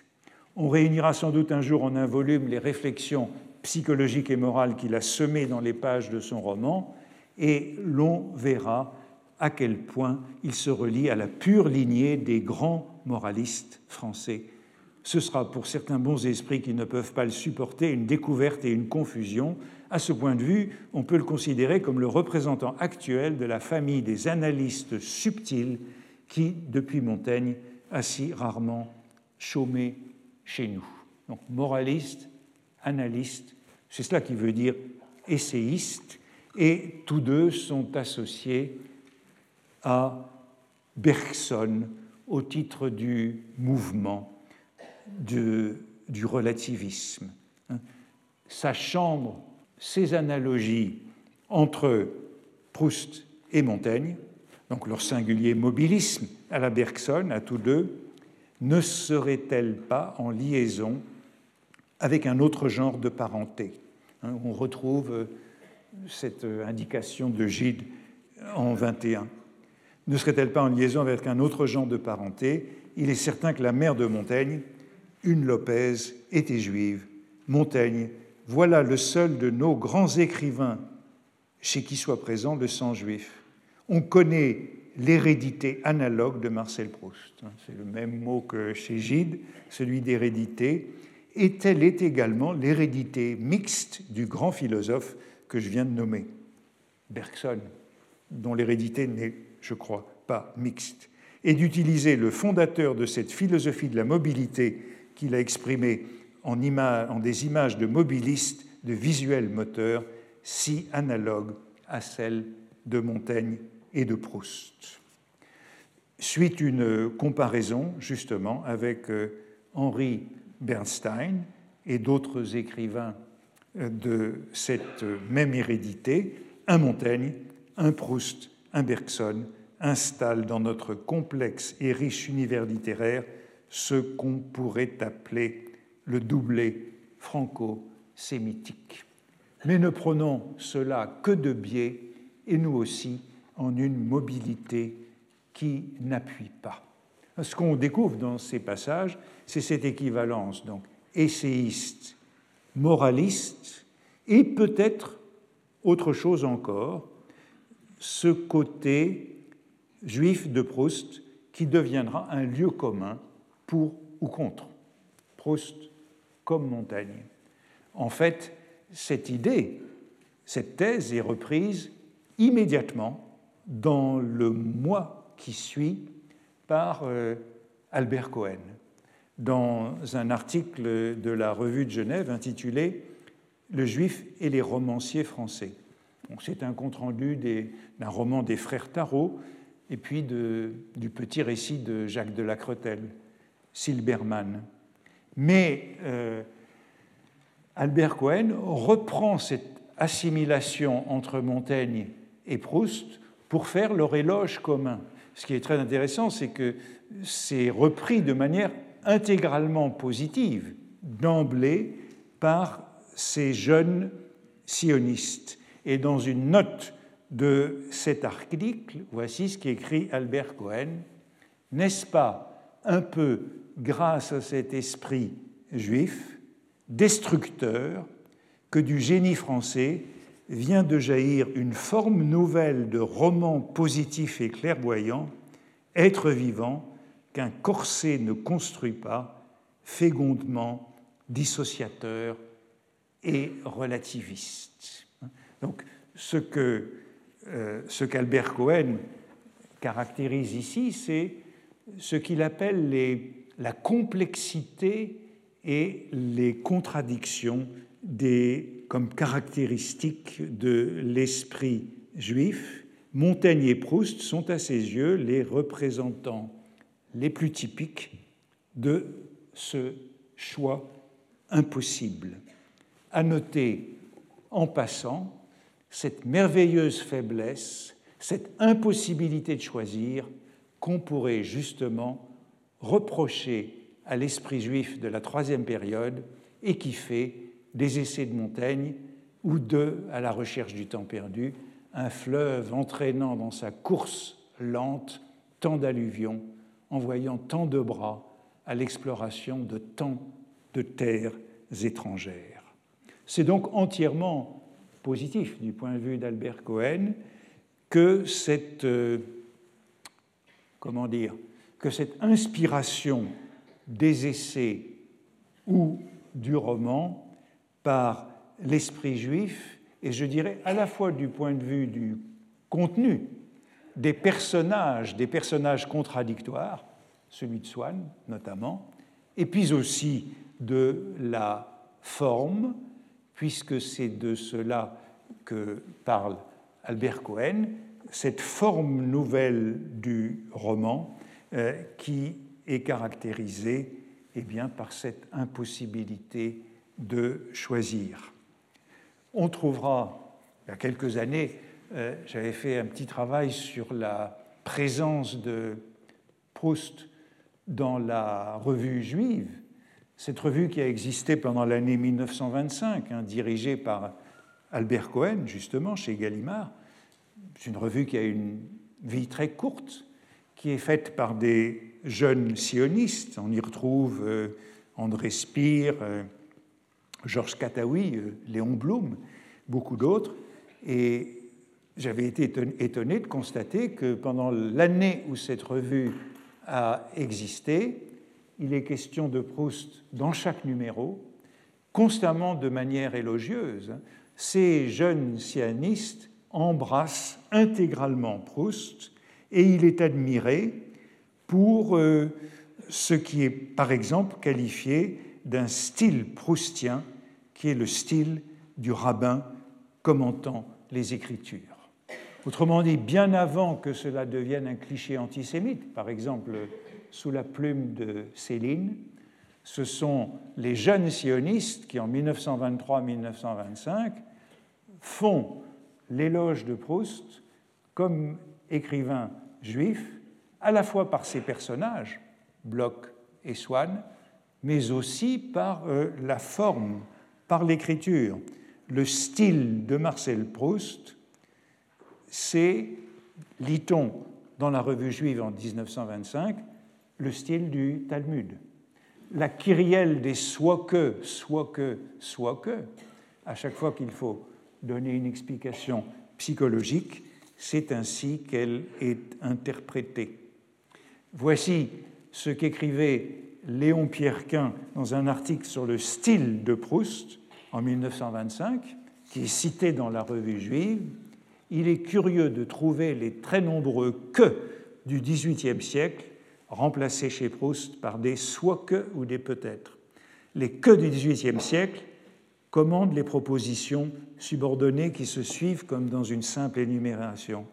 On réunira sans doute un jour en un volume les réflexions psychologiques et morales qu'il a semées dans les pages de son roman, et l'on verra à quel point il se relie à la pure lignée des grands moralistes français. Ce sera pour certains bons esprits qui ne peuvent pas le supporter une découverte et une confusion. À ce point de vue, on peut le considérer comme le représentant actuel de la famille des analystes subtils qui, depuis Montaigne, a si rarement chômé chez nous. Donc moraliste, analyste, c'est cela qui veut dire essayiste, et tous deux sont associés à Bergson au titre du mouvement du relativisme. Sa chambre, ses analogies entre Proust et Montaigne, donc leur singulier mobilisme à la Bergson, à tous deux, ne serait-elle pas en liaison avec un autre genre de parenté hein, On retrouve euh, cette indication de Gide en 21 ne serait-elle pas en liaison avec un autre genre de parenté? Il est certain que la mère de Montaigne, une Lopez, était juive. Montaigne, voilà le seul de nos grands écrivains chez qui soit présent le sang juif. On connaît l'hérédité analogue de Marcel Proust. Hein, c'est le même mot que chez Gide, celui d'hérédité. Et telle est également l'hérédité mixte du grand philosophe que je viens de nommer, Bergson, dont l'hérédité n'est je crois, pas mixte, et d'utiliser le fondateur de cette philosophie de la mobilité qu'il a exprimée en, en des images de mobilistes, de visuels moteurs, si analogues à celles de Montaigne et de Proust. Suit une comparaison justement avec euh, Henri Bernstein et d'autres écrivains euh, de cette même hérédité, un Montaigne, un Proust, un Bergson, installe dans notre complexe et riche univers littéraire ce qu'on pourrait appeler le doublé franco-sémitique. Mais ne prenons cela que de biais, et nous aussi, en une mobilité qui n'appuie pas. Ce qu'on découvre dans ces passages, c'est cette équivalence, donc essayiste, moraliste, et peut-être autre chose encore, ce côté juif de Proust qui deviendra un lieu commun pour ou contre Proust comme Montaigne. En fait, cette idée, cette thèse est reprise immédiatement dans le mois qui suit par euh, Albert Cohen dans un article de la Revue de Genève intitulé Le juif et les romanciers français. C'est un compte-rendu d'un roman des frères Tarot et puis du petit récit de Jacques de Lacretelle, Silbermann. Mais euh, Albert Cohen reprend cette assimilation entre Montaigne et Proust pour faire leur éloge commun. Ce qui est très intéressant, c'est que c'est repris de manière intégralement positive d'emblée par ces jeunes sionistes. Et dans une note de cet article, voici ce qu'écrit Albert Cohen. N'est-ce pas un peu grâce à cet esprit juif, destructeur, que du génie français vient de jaillir une forme nouvelle de roman positif et clairvoyant, être vivant, qu'un corset ne construit pas, fécondement dissociateur et relativiste. Donc, ce que euh, qu'Albert Cohen caractérise ici, c'est ce qu'il appelle les, la complexité et les contradictions des, comme caractéristiques de l'esprit juif. Montaigne et Proust sont à ses yeux les représentants les plus typiques de ce choix impossible. À noter en passant cette merveilleuse faiblesse, cette impossibilité de choisir qu'on pourrait justement reprocher à l'esprit juif de la troisième période et qui fait des essais de Montaigne ou de À la recherche du temps perdu, un fleuve entraînant dans sa course lente tant d'alluvions envoyant tant de bras à l'exploration de tant de terres étrangères. C'est donc entièrement positif du point de vue d'Albert Cohen que cette, euh, comment dire, que cette inspiration des essais ou du roman par l'esprit juif, et je dirais à la fois du point de vue du contenu des personnages, des personnages contradictoires, celui de Swann notamment, et puis aussi de la forme, puisque c'est de cela que parle Albert Cohen, cette forme nouvelle du roman qui est caractérisée eh bien, par cette impossibilité de choisir. On trouvera, il y a quelques années, euh, j'avais fait un petit travail sur la présence de Proust dans la revue juive, cette revue qui a existé pendant l'année 1925, hein, dirigée par Albert Cohen, justement, chez Gallimard. C'est une revue qui a une vie très courte, qui est faite par des jeunes sionistes. On y retrouve euh, André Spire, euh, Georges Kataoui, Léon Blum, beaucoup d'autres. Et j'avais été étonné de constater que pendant l'année où cette revue a existé, il est question de Proust dans chaque numéro, constamment de manière élogieuse. Ces jeunes sionistes embrassent intégralement Proust et il est admiré pour euh, ce qui est, par exemple, qualifié d'un style proustien, qui est le style du rabbin commentant les Écritures. Autrement dit, bien avant que cela devienne un cliché antisémite, par exemple sous la plume de Céline, ce sont les jeunes sionistes qui, en 1923-1925, font l'éloge de Proust comme écrivain juif, à la fois par ses personnages, Bloch et Swann, mais aussi par euh, la forme, par l'écriture. Le style de Marcel Proust c'est, lit-on dans la revue juive en 1925, le style du Talmud. La kyrielle des soit que, soit que, soit que, à chaque fois qu'il faut donner une explication psychologique, c'est ainsi qu'elle est interprétée. Voici ce qu'écrivait Léon Pierrequin dans un article sur le style de Proust en 1925, qui est cité dans la revue juive. Il est curieux de trouver les très nombreux que du XVIIIe siècle remplacés chez Proust par des soit que ou des peut-être. Les que du XVIIIe siècle commandent les propositions subordonnées qui se suivent comme dans une simple énumération.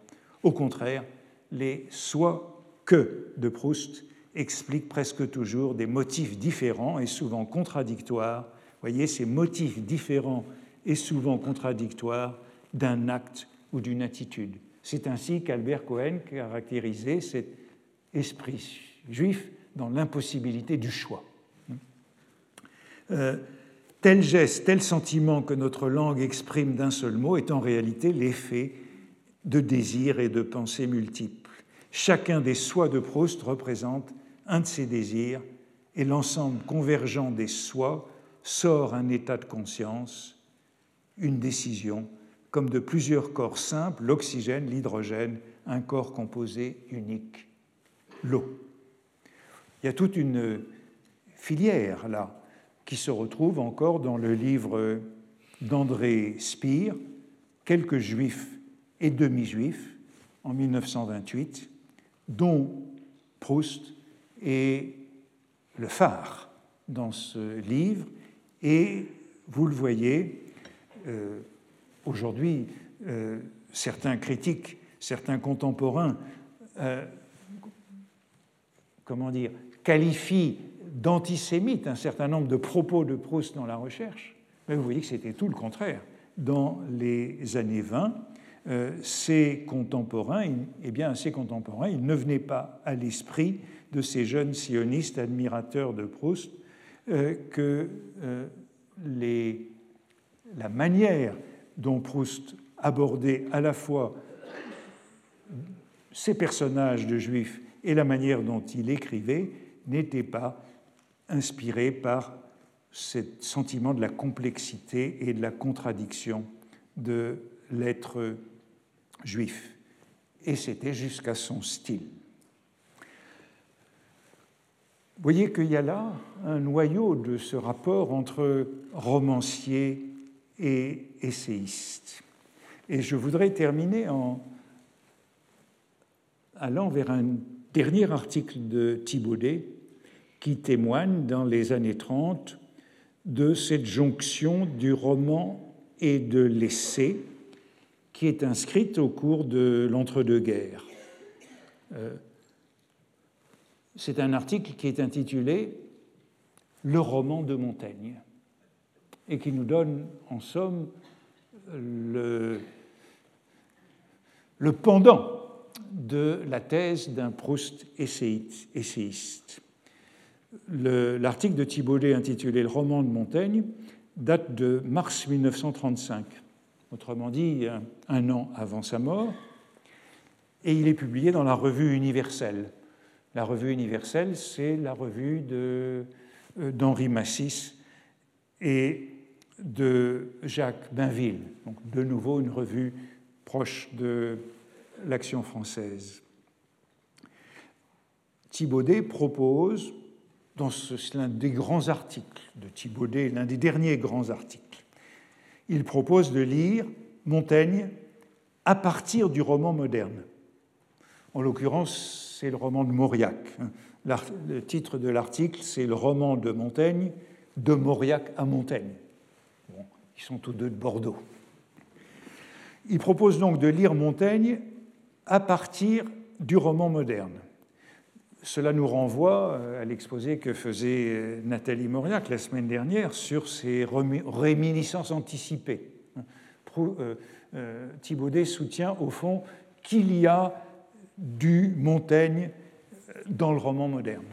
Au contraire, les soit que de Proust expliquent presque toujours des motifs différents et souvent contradictoires. Voyez, ces motifs différents et souvent contradictoires d'un acte ou d'une attitude. C'est ainsi qu'Albert Cohen caractérisait cet esprit juif dans l'impossibilité du choix. Euh, tel geste, tel sentiment que notre langue exprime d'un seul mot est en réalité l'effet de désirs et de pensées multiples. Chacun des soi de Proust représente un de ces désirs et l'ensemble convergent des soi sort un état de conscience, une décision, comme de plusieurs corps simples, l'oxygène, l'hydrogène, un corps composé unique, l'eau. Il y a toute une filière là qui se retrouve encore dans le livre d'André Spire, Quelques juifs et demi-juifs, en 1928, dont Proust est le phare dans ce livre. Et vous le voyez, euh, aujourd'hui, euh, certains critiques, certains contemporains, euh, comment dire, qualifient d'antisémite un certain nombre de propos de Proust dans la recherche, mais vous voyez que c'était tout le contraire. Dans les années 20, euh, ces contemporains, eh bien, ces contemporains, ils ne venaient pas à l'esprit de ces jeunes sionistes admirateurs de Proust euh, que euh, les, la manière dont Proust abordait à la fois ces personnages de juifs et la manière dont il écrivait n'était pas inspiré par ce sentiment de la complexité et de la contradiction de l'être juif. Et c'était jusqu'à son style. Vous voyez qu'il y a là un noyau de ce rapport entre romancier et essayiste. Et je voudrais terminer en allant vers un dernier article de Thibaudet qui témoigne dans les années 30 de cette jonction du roman et de l'essai qui est inscrite au cours de l'entre-deux-guerres. Euh, c'est un article qui est intitulé Le roman de Montaigne et qui nous donne en somme le, le pendant de la thèse d'un Proust essayiste. L'article de Thibaudet intitulé Le roman de Montaigne date de mars 1935, autrement dit un, an avant sa mort, et il est publié dans la revue universelle. La revue universelle, c'est la revue euh, d'Henri Massis et de Jacques Bainville, donc de nouveau une revue proche de l'action française. Thibaudet propose dans l'un des grands articles de Thibaudet, l'un des derniers grands articles. Il propose de lire Montaigne à partir du roman moderne. En l'occurrence, c'est le roman de Mauriac. Le titre de l'article, c'est le roman de Montaigne, de Mauriac à Montaigne. ils sont tous deux de Bordeaux. Il propose donc de lire Montaigne à partir du roman moderne. Cela nous renvoie euh, à l'exposé que faisait euh, Nathalie Mauriac la semaine dernière sur ces réminiscences anticipées. Euh, Thibaudet soutient au fond qu'il y a du Montaigne dans le roman moderne.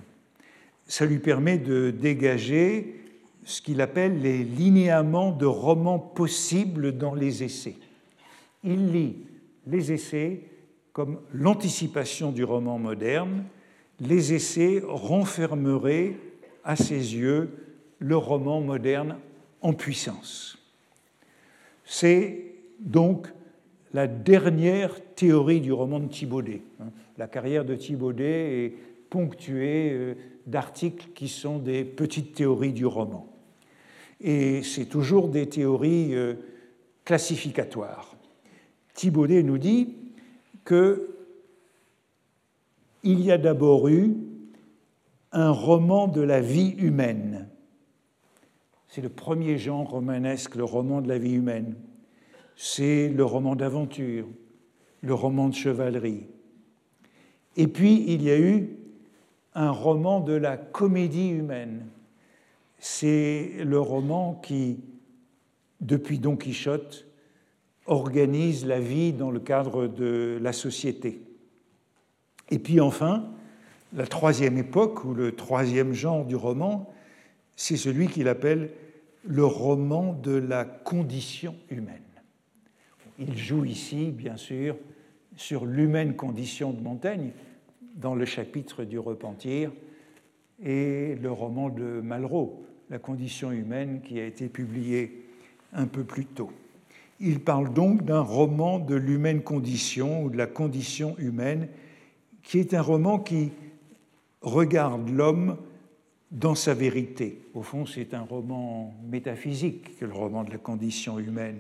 Ça lui permet de dégager ce qu'il appelle les linéaments de romans possibles dans les essais. Il lit les essais comme l'anticipation du roman moderne les essais renfermeraient à ses yeux le roman moderne en puissance. C'est donc la dernière théorie du roman de Thibaudet. Hein. La carrière de Thibaudet est ponctuée euh, d'articles qui sont des petites théories du roman. Et c'est toujours des théories euh, classificatoires. Thibaudet nous dit que il y a d'abord eu un roman de la vie humaine. C'est le premier genre romanesque, le roman de la vie humaine. C'est le roman d'aventure, le roman de chevalerie. Et puis, il y a eu un roman de la comédie humaine. C'est le roman qui, depuis Don Quichotte, organise la vie dans le cadre de la société. Et puis enfin, la troisième époque, ou le troisième genre du roman, c'est celui qu'il appelle le roman de la condition humaine. Il joue ici, bien sûr, sur l'humaine condition de Montaigne, dans le chapitre du repentir, et le roman de Malraux, La condition humaine, qui a été publié un peu plus tôt. Il parle donc d'un roman de l'humaine condition ou de la condition humaine, qui est un roman qui regarde l'homme dans sa vérité. Au fond, c'est un roman métaphysique que le roman de la condition humaine.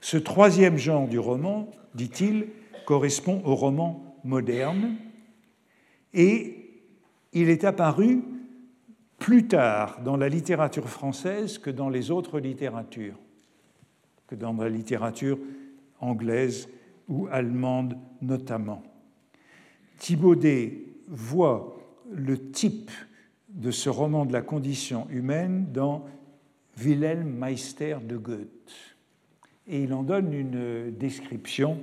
Ce troisième genre du roman, dit-il, correspond au roman moderne et il est apparu plus tard dans la littérature française que dans les autres littératures, que dans la littérature anglaise ou allemande notamment. Thibaudet voit le type de ce roman de la condition humaine dans Wilhelm Meister de Goethe. Et il en donne une description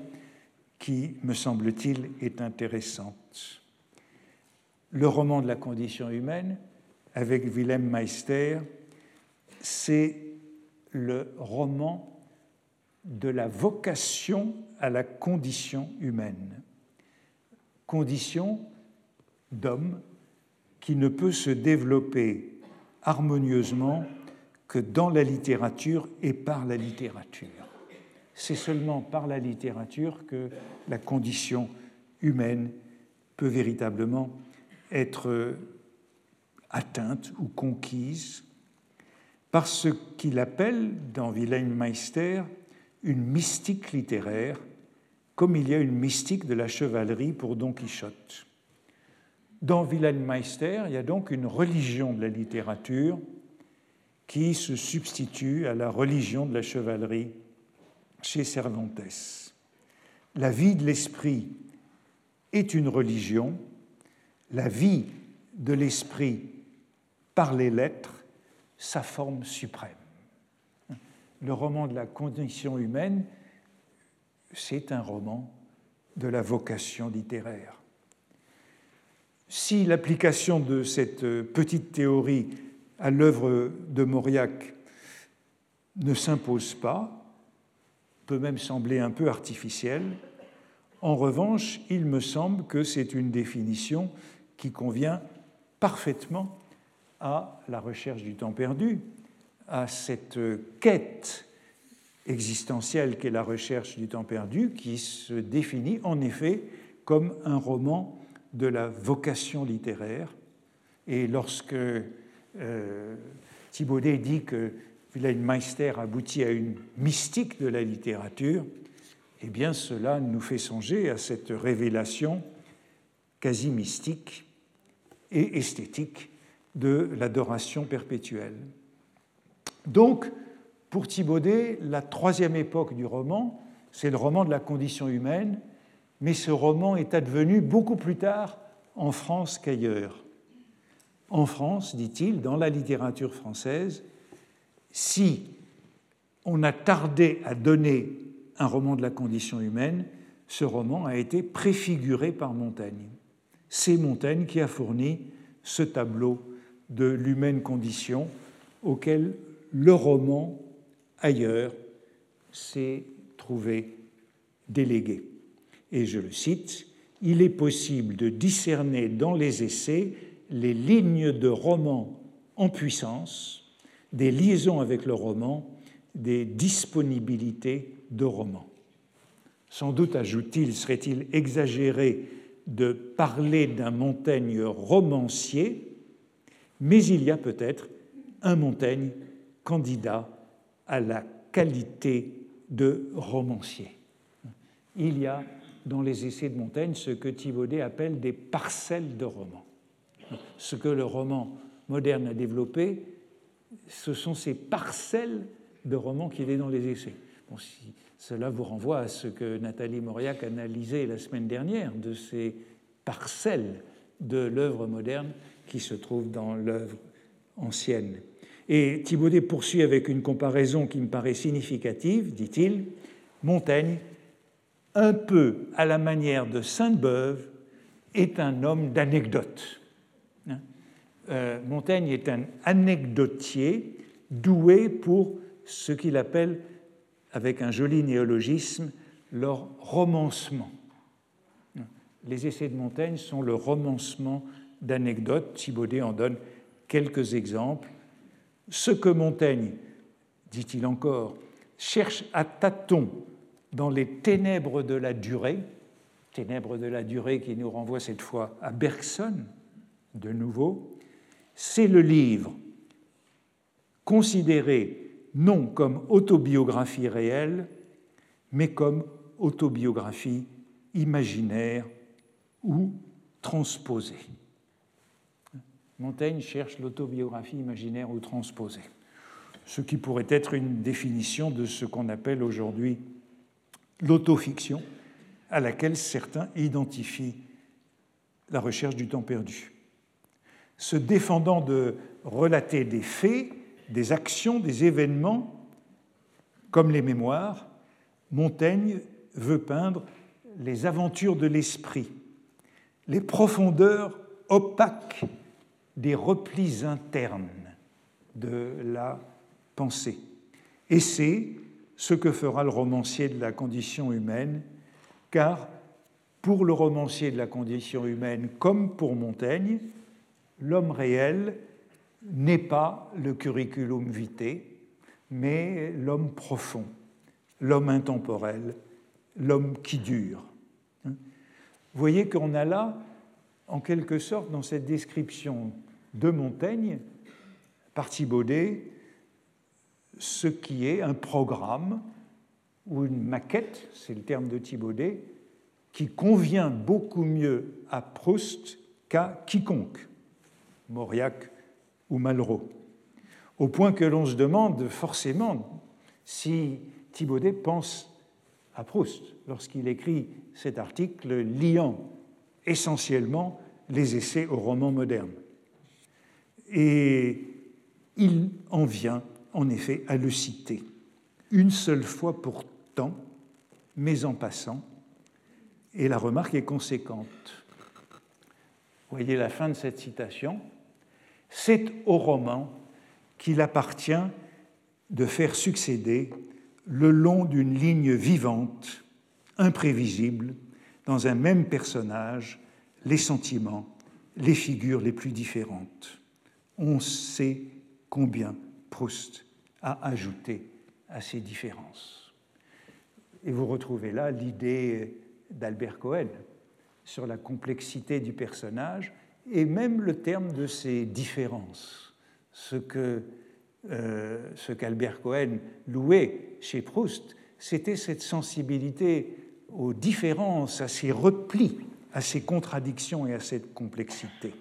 qui, me semble-t-il, est intéressante. Le roman de la condition humaine, avec Wilhelm Meister, c'est le roman de la vocation à la condition humaine. Condition d'homme qui ne peut se développer harmonieusement que dans la littérature et par la littérature. C'est seulement par la littérature que la condition humaine peut véritablement être atteinte ou conquise par ce qu'il appelle dans Wilhelm Meister une mystique littéraire, comme il y a une mystique de la chevalerie pour Don Quichotte. Dans Wilhelm Meister, il y a donc une religion de la littérature qui se substitue à la religion de la chevalerie chez Cervantes. La vie de l'esprit est une religion, la vie de l'esprit par les lettres, sa forme suprême. Le roman de la condition humaine, c'est un roman de la vocation littéraire. Si l'application de cette petite théorie à l'œuvre de Mauriac ne s'impose pas, peut même sembler un peu artificielle, en revanche, il me semble que c'est une définition qui convient parfaitement à la recherche du temps perdu, à cette quête existentielle qu'est la recherche du temps perdu, qui se définit en effet comme un roman de la vocation littéraire. Et lorsque euh, Thibaudet dit que Wilhelm Meister aboutit à une mystique de la littérature, eh bien cela nous fait songer à cette révélation quasi mystique et esthétique de l'adoration perpétuelle. Donc, pour Thibaudet, la troisième époque du roman, c'est le roman de la condition humaine, mais ce roman est advenu beaucoup plus tard en France qu'ailleurs. En France, dit-il, dans la littérature française, si on a tardé à donner un roman de la condition humaine, ce roman a été préfiguré par Montaigne. C'est Montaigne qui a fourni ce tableau de l'humaine condition auquel le roman ailleurs s'est trouvé délégué et je le cite, Il est possible de discerner dans les essais les lignes de roman en puissance, des liaisons avec le roman des disponibilités de romans. Sans doute, ajoute-t-il, serait-il exagéré de parler d'un Montaigne romancier, mais il y a peut-être un Montaigne candidat à la qualité de romancier. Il y a dans les essais de Montaigne ce que Thibaudet appelle des parcelles de romans. Ce que le roman moderne a développé, ce sont ces parcelles de romans qu'il est dans les essais. Bon, cela vous renvoie à ce que Nathalie Mauriac analysait la semaine dernière de ces parcelles de l'œuvre moderne qui se trouvent dans l'œuvre ancienne. Et Thibaudet poursuit avec une comparaison qui me paraît significative, dit-il, Montaigne, un peu à la manière de Sainte-Beuve, est un homme d'anecdotes. Hein? Euh, Montaigne est un anecdotier doué pour ce qu'il appelle, avec un joli néologisme, leur romancement. Les essais de Montaigne sont le romancement d'anecdotes. Thibaudet en donne quelques exemples. Ce que Montaigne, dit-il encore, cherche à tâtons dans les ténèbres de la durée, ténèbres de la durée qui nous renvoie cette fois à Bergson, de nouveau, c'est le livre considéré non comme autobiographie réelle, mais comme autobiographie imaginaire ou transposée. Montaigne cherche l'autobiographie imaginaire ou transposée, ce qui pourrait être une définition de ce qu'on appelle aujourd'hui l'autofiction, à laquelle certains identifient la recherche du temps perdu. Se défendant de relater des faits, des actions, des événements, comme les mémoires, Montaigne veut peindre les aventures de l'esprit, les profondeurs opaques des replis internes de la pensée. Et c'est ce que fera le romancier de la condition humaine, car pour le romancier de la condition humaine, comme pour Montaigne, l'homme réel n'est pas le curriculum vitae, mais l'homme profond, l'homme intemporel, l'homme qui dure. Vous voyez qu'on a là, en quelque sorte, dans cette description de Montaigne, par Thibaudet, ce qui est un programme ou une maquette, c'est le terme de Thibaudet, qui convient beaucoup mieux à Proust qu'à quiconque, Mauriac ou Malraux. Au point que l'on se demande forcément si Thibaudet pense à Proust lorsqu'il écrit cet article liant essentiellement les essais au roman moderne. Et il en vient en effet à le citer, une seule fois pourtant, mais en passant, et la remarque est conséquente. Voyez la fin de cette citation. C'est au roman qu'il appartient de faire succéder le long d'une ligne vivante, imprévisible, dans un même personnage, les sentiments, les figures les plus différentes. On sait combien Proust a ajouté à ces différences. Et vous retrouvez là l'idée d'Albert Cohen sur la complexité du personnage et même le terme de ces différences. Ce que euh, ce qu'Albert Cohen louait chez Proust, c'était cette sensibilité aux différences, à ces replis, à ces contradictions et à cette complexité.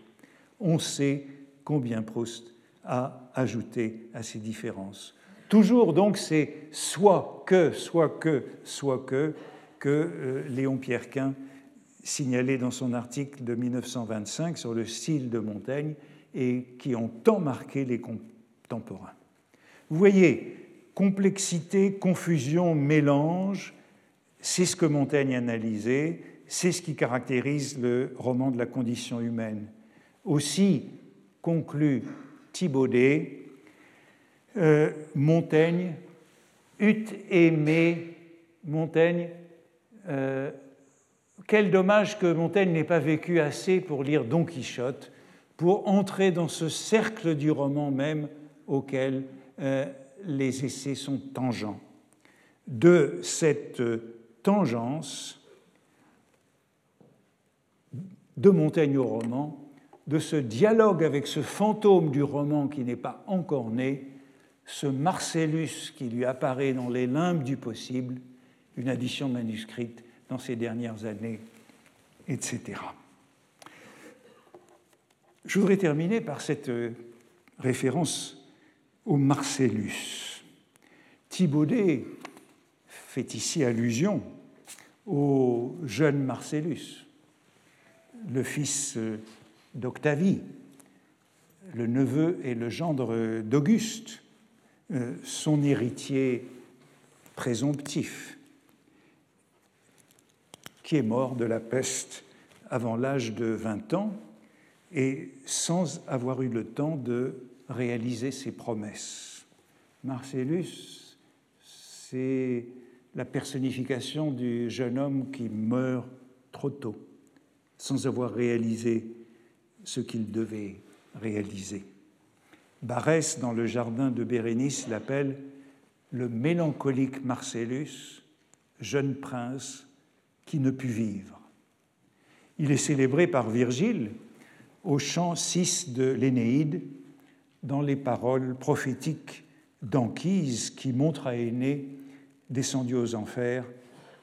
On sait combien Proust a ajouté à ces différences. Toujours donc c'est soit que, soit que, soit que, que euh, Léon Pierrequin signalait dans son article de 1925 sur le style de Montaigne et qui ont tant marqué les contemporains. Vous voyez, complexité, confusion, mélange, c'est ce que Montaigne analysait, c'est ce qui caractérise le roman de la condition humaine. Aussi, conclut Thibaudet, euh, Montaigne eût aimé, Montaigne, euh, quel dommage que Montaigne n'ait pas vécu assez pour lire Don Quichotte, pour entrer dans ce cercle du roman même auquel euh, les essais sont tangents. De cette tangence de Montaigne au roman, de ce dialogue avec ce fantôme du roman qui n'est pas encore né, ce Marcellus qui lui apparaît dans les limbes du possible, une addition manuscrite dans ces dernières années, etc. Je voudrais terminer par cette référence au Marcellus. Thibaudet fait ici allusion au jeune Marcellus, le fils d'Octavie, le neveu et le gendre d'Auguste, euh, son héritier présomptif, qui est mort de la peste avant l'âge de 20 ans et sans avoir eu le temps de réaliser ses promesses. Marcellus, c'est la personnification du jeune homme qui meurt trop tôt, sans avoir réalisé ce qu'il devait réaliser. Barès, dans le jardin de Bérénice, l'appelle le mélancolique Marcellus, jeune prince qui ne put vivre. Il est célébré par Virgile au chant 6 de l'Énéide dans les paroles prophétiques d'Anchise qui montrent à Aîné, descendu aux enfers,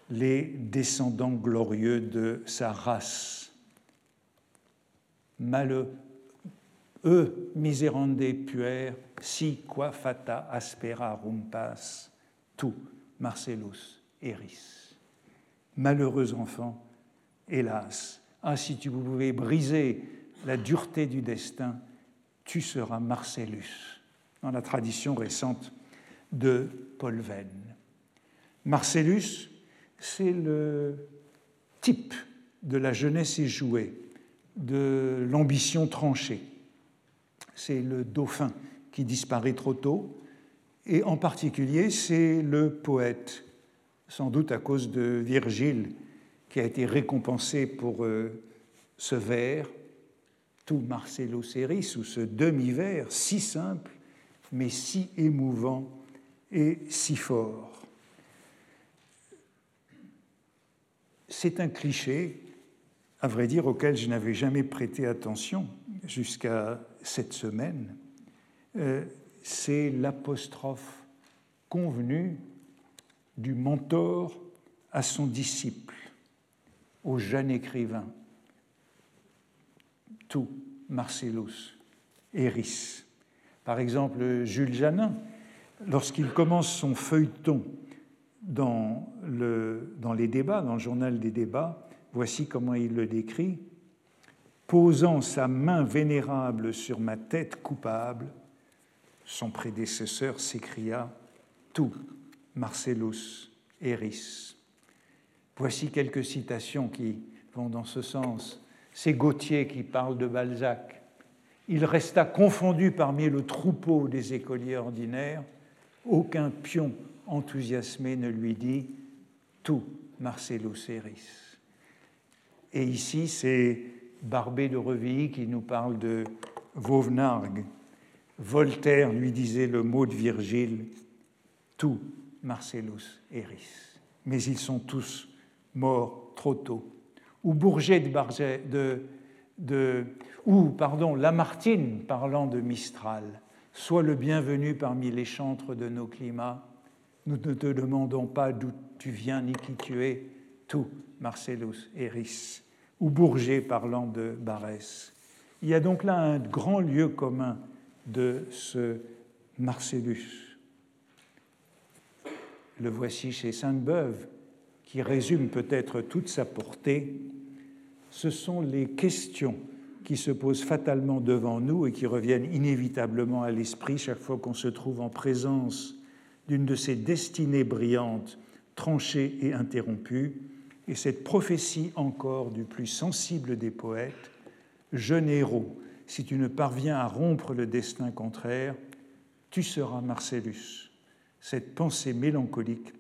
les descendants glorieux de sa race. Eux miserande puer, si qua fata aspera rumpas, tu Marcellus eris. Malheureux enfant, hélas, ah si tu pouvais briser la dureté du destin, tu seras Marcellus, dans la tradition récente de Paul Venn. Marcellus, c'est le type de la jeunesse éjouée, de l'ambition tranchée c'est le dauphin qui disparaît trop tôt, et en particulier c'est le poète, sans doute à cause de Virgile, qui a été récompensé pour euh, ce vers, tout Marcello Ceris, ou ce demi-vers si simple, mais si émouvant et si fort. C'est un cliché, à vrai dire, auquel je n'avais jamais prêté attention jusqu'à cette semaine, euh, c'est l'apostrophe convenue du mentor à son disciple, au jeune écrivain, tout Marcellus, Eris. Par exemple, Jules Janin, lorsqu'il commence son feuilleton dans, le, dans les débats, dans le journal des débats, voici comment il le décrit posant sa main vénérable sur ma tête coupable, son prédécesseur s'écria Tout, Marcellus Eris. Voici quelques citations qui vont dans ce sens. C'est Gautier qui parle de Balzac. Il resta confondu parmi le troupeau des écoliers ordinaires. Aucun pion enthousiasmé ne lui dit Tout, Marcellus Eris. Et ici, c'est Barbé de Revilly qui nous parle de Vauvenargues. Voltaire lui disait le mot de Virgile, tout Marcellus eris. Mais ils sont tous morts trop tôt. Ou Bourget de, de, ou pardon, Lamartine parlant de Mistral. Sois le bienvenu parmi les chantres de nos climats. Nous ne te demandons pas d'où tu viens ni qui tu es. Tout Marcellus eris ou Bourget parlant de Barès. Il y a donc là un grand lieu commun de ce Marcellus. Le voici chez Sainte-Beuve, qui résume peut-être toute sa portée. Ce sont les questions qui se posent fatalement devant nous et qui reviennent inévitablement à l'esprit chaque fois qu'on se trouve en présence d'une de ces destinées brillantes, tranchées et interrompues, et cette prophétie encore du plus sensible des poètes, jeune héros, si tu ne parviens à rompre le destin contraire, tu seras Marcellus. Cette pensée mélancolique,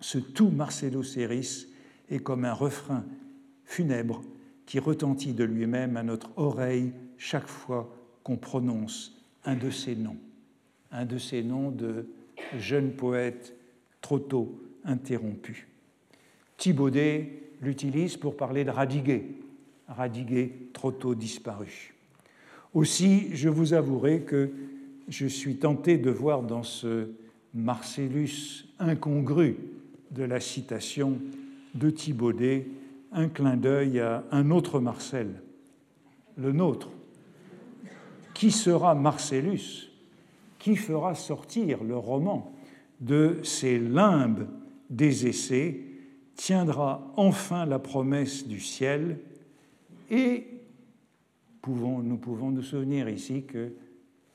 ce tout Marcellus Eris, est comme un refrain funèbre qui retentit de lui-même à notre oreille chaque fois qu'on prononce un de ces noms, un de ces noms de jeune poète trop tôt interrompu. Thibaudet l'utilise pour parler de Radiguet, Radiguet trop tôt disparu. Aussi, je vous avouerai que je suis tenté de voir dans ce Marcellus incongru de la citation de Thibaudet un clin d'œil à un autre Marcel, le nôtre. Qui sera Marcellus? Qui fera sortir le roman de ces limbes des essais Tiendra enfin la promesse du ciel et nous pouvons nous souvenir ici que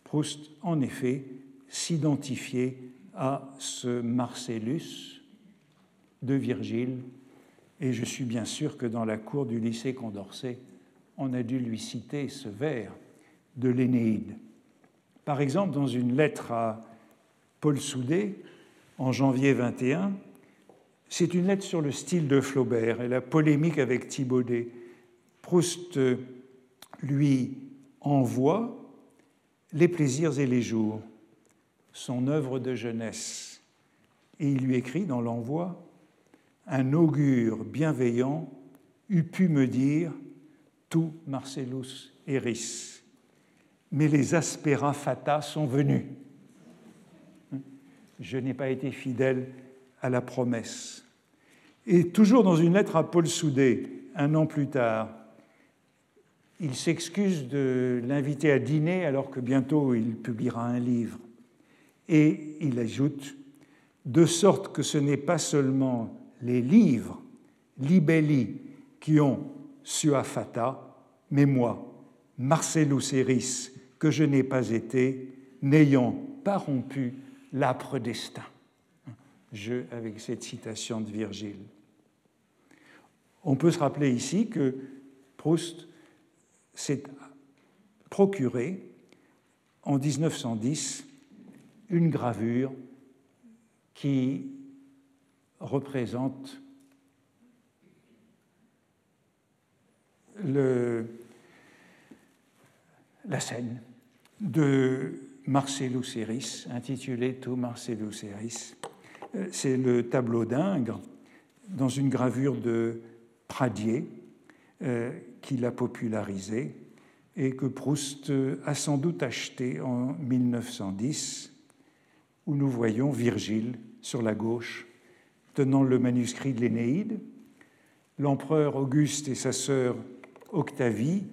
Proust, en effet, s'identifiait à ce Marcellus de Virgile, et je suis bien sûr que dans la cour du lycée Condorcet, on a dû lui citer ce vers de l'Énéide. Par exemple, dans une lettre à Paul Soudet, en janvier 21, c'est une lettre sur le style de Flaubert et la polémique avec Thibaudet. Proust lui envoie Les plaisirs et les jours, son œuvre de jeunesse, et il lui écrit dans l'envoi Un augure bienveillant eût pu me dire tout Marcellus eris, mais les aspera fata sont venus. Je n'ai pas été fidèle à la promesse. Et toujours dans une lettre à Paul Soudet, un an plus tard, il s'excuse de l'inviter à dîner alors que bientôt il publiera un livre. Et il ajoute, de sorte que ce n'est pas seulement les livres, libelli, qui ont sua fata, mais moi, Marcellus Eris, que je n'ai pas été, n'ayant pas rompu l'âpre destin. Je, avec cette citation de Virgile. On peut se rappeler ici que Proust s'est procuré en 1910 une gravure qui représente le, la scène de Marcellus Eris, intitulée Tout Marcellus Eris. Euh, c'est le tableau d'Ingres dans une gravure de Pradier euh, qui l'a popularisé et que Proust a sans doute acheté en 1910, où nous voyons Virgile sur la gauche tenant le manuscrit de l'Énéide, l'empereur Auguste et sa sœur Octavie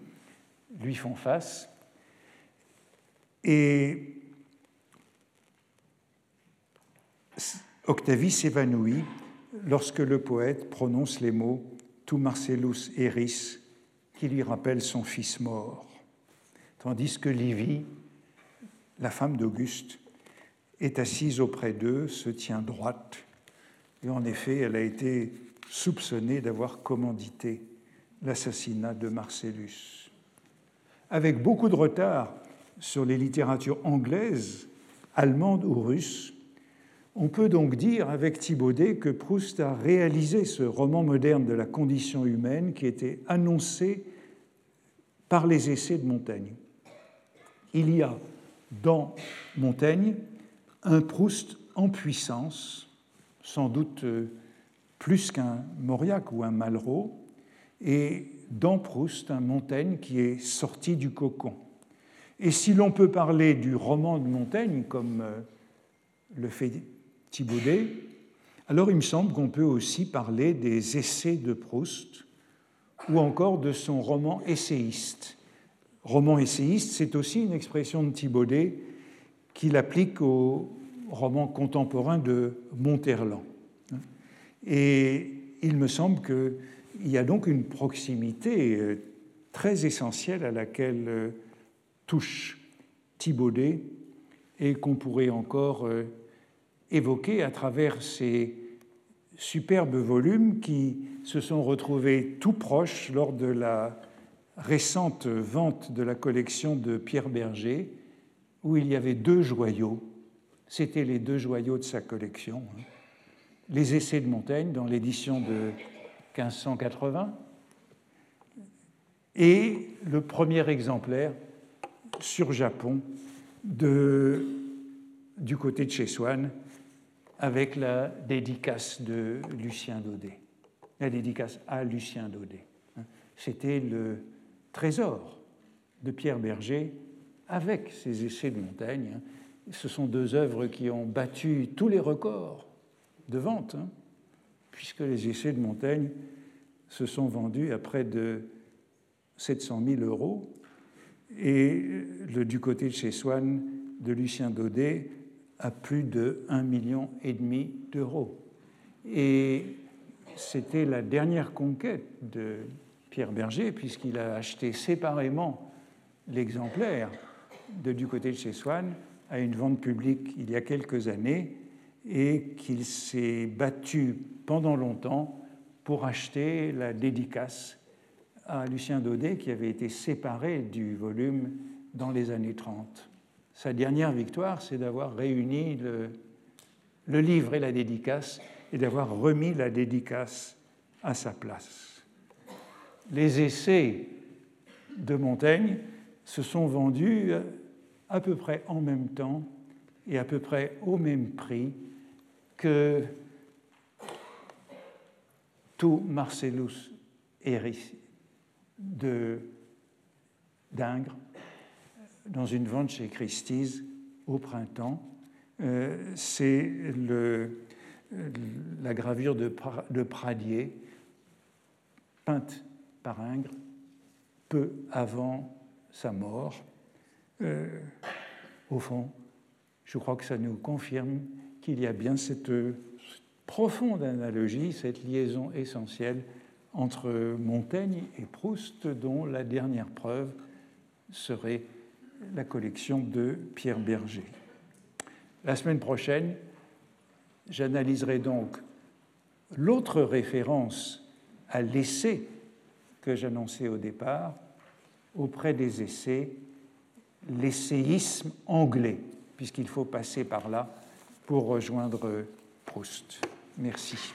lui font face, et Octavie s'évanouit lorsque le poète prononce les mots Tu Marcellus eris, qui lui rappelle son fils mort, tandis que Livie, la femme d'Auguste, est assise auprès d'eux, se tient droite, et en effet, elle a été soupçonnée d'avoir commandité l'assassinat de Marcellus. Avec beaucoup de retard sur les littératures anglaises, allemandes ou russes, on peut donc dire avec Thibaudet que Proust a réalisé ce roman moderne de la condition humaine qui était annoncé par les essais de Montaigne. Il y a dans Montaigne un Proust en puissance, sans doute euh, plus qu'un Mauriac ou un Malraux, et dans Proust un Montaigne qui est sorti du cocon. Et si l'on peut parler du roman de Montaigne, comme euh, le fait Thibaudet, alors il me semble qu'on peut aussi parler des essais de Proust ou encore de son roman essayiste. Roman essayiste, c'est aussi une expression de Thibaudet qu'il applique au roman contemporain de Monterland. Et il me semble qu'il y a donc une proximité euh, très essentielle à laquelle euh, touche Thibaudet et qu'on pourrait encore euh, évoqué à travers ces superbes volumes qui se sont retrouvés tout proches lors de la récente vente de la collection de Pierre Berger, où il y avait deux joyaux. C'étaient les deux joyaux de sa collection. Hein. Les Essais de Montaigne dans l'édition de 1580 et le premier exemplaire sur Japon du côté de chez Swann avec la dédicace de Lucien Daudet, la dédicace à Lucien Daudet. C'était le trésor de Pierre Berger avec ses essais de Montaigne. Ce sont deux œuvres qui ont battu tous les records de vente, hein, puisque les essais de Montaigne se sont vendus à près de 700 000 euros, et le, du côté de chez Swann de Lucien Daudet à plus de 1,5 million d'euros. Et c'était la dernière conquête de Pierre Berger, puisqu'il a acheté séparément l'exemplaire de du côté de chez Swann à une vente publique il y a quelques années et qu'il s'est battu pendant longtemps pour acheter la dédicace à Lucien Daudet qui avait été séparé du volume dans les années 30. Sa dernière victoire, c'est d'avoir réuni le, livre et la dédicace et d'avoir remis la dédicace à sa place. Les essais de Montaigne se sont vendus à peu près en même temps et à peu près au même prix que tout Marcellus Eris d'Ingres dans une vente chez Christie's au printemps. Euh, c'est la gravure de, Pradier, peinte par Ingres peu avant sa mort. Euh, au fond, je crois que ça nous confirme qu'il y a bien cette profonde analogie, cette liaison essentielle entre Montaigne et Proust, dont la dernière preuve serait la collection de Pierre Berger. La semaine prochaine, j'analyserai donc l'autre référence à l'essai que j'annonçais au départ, auprès des essais, l'essayisme anglais, puisqu'il faut passer par là pour rejoindre Proust. Merci.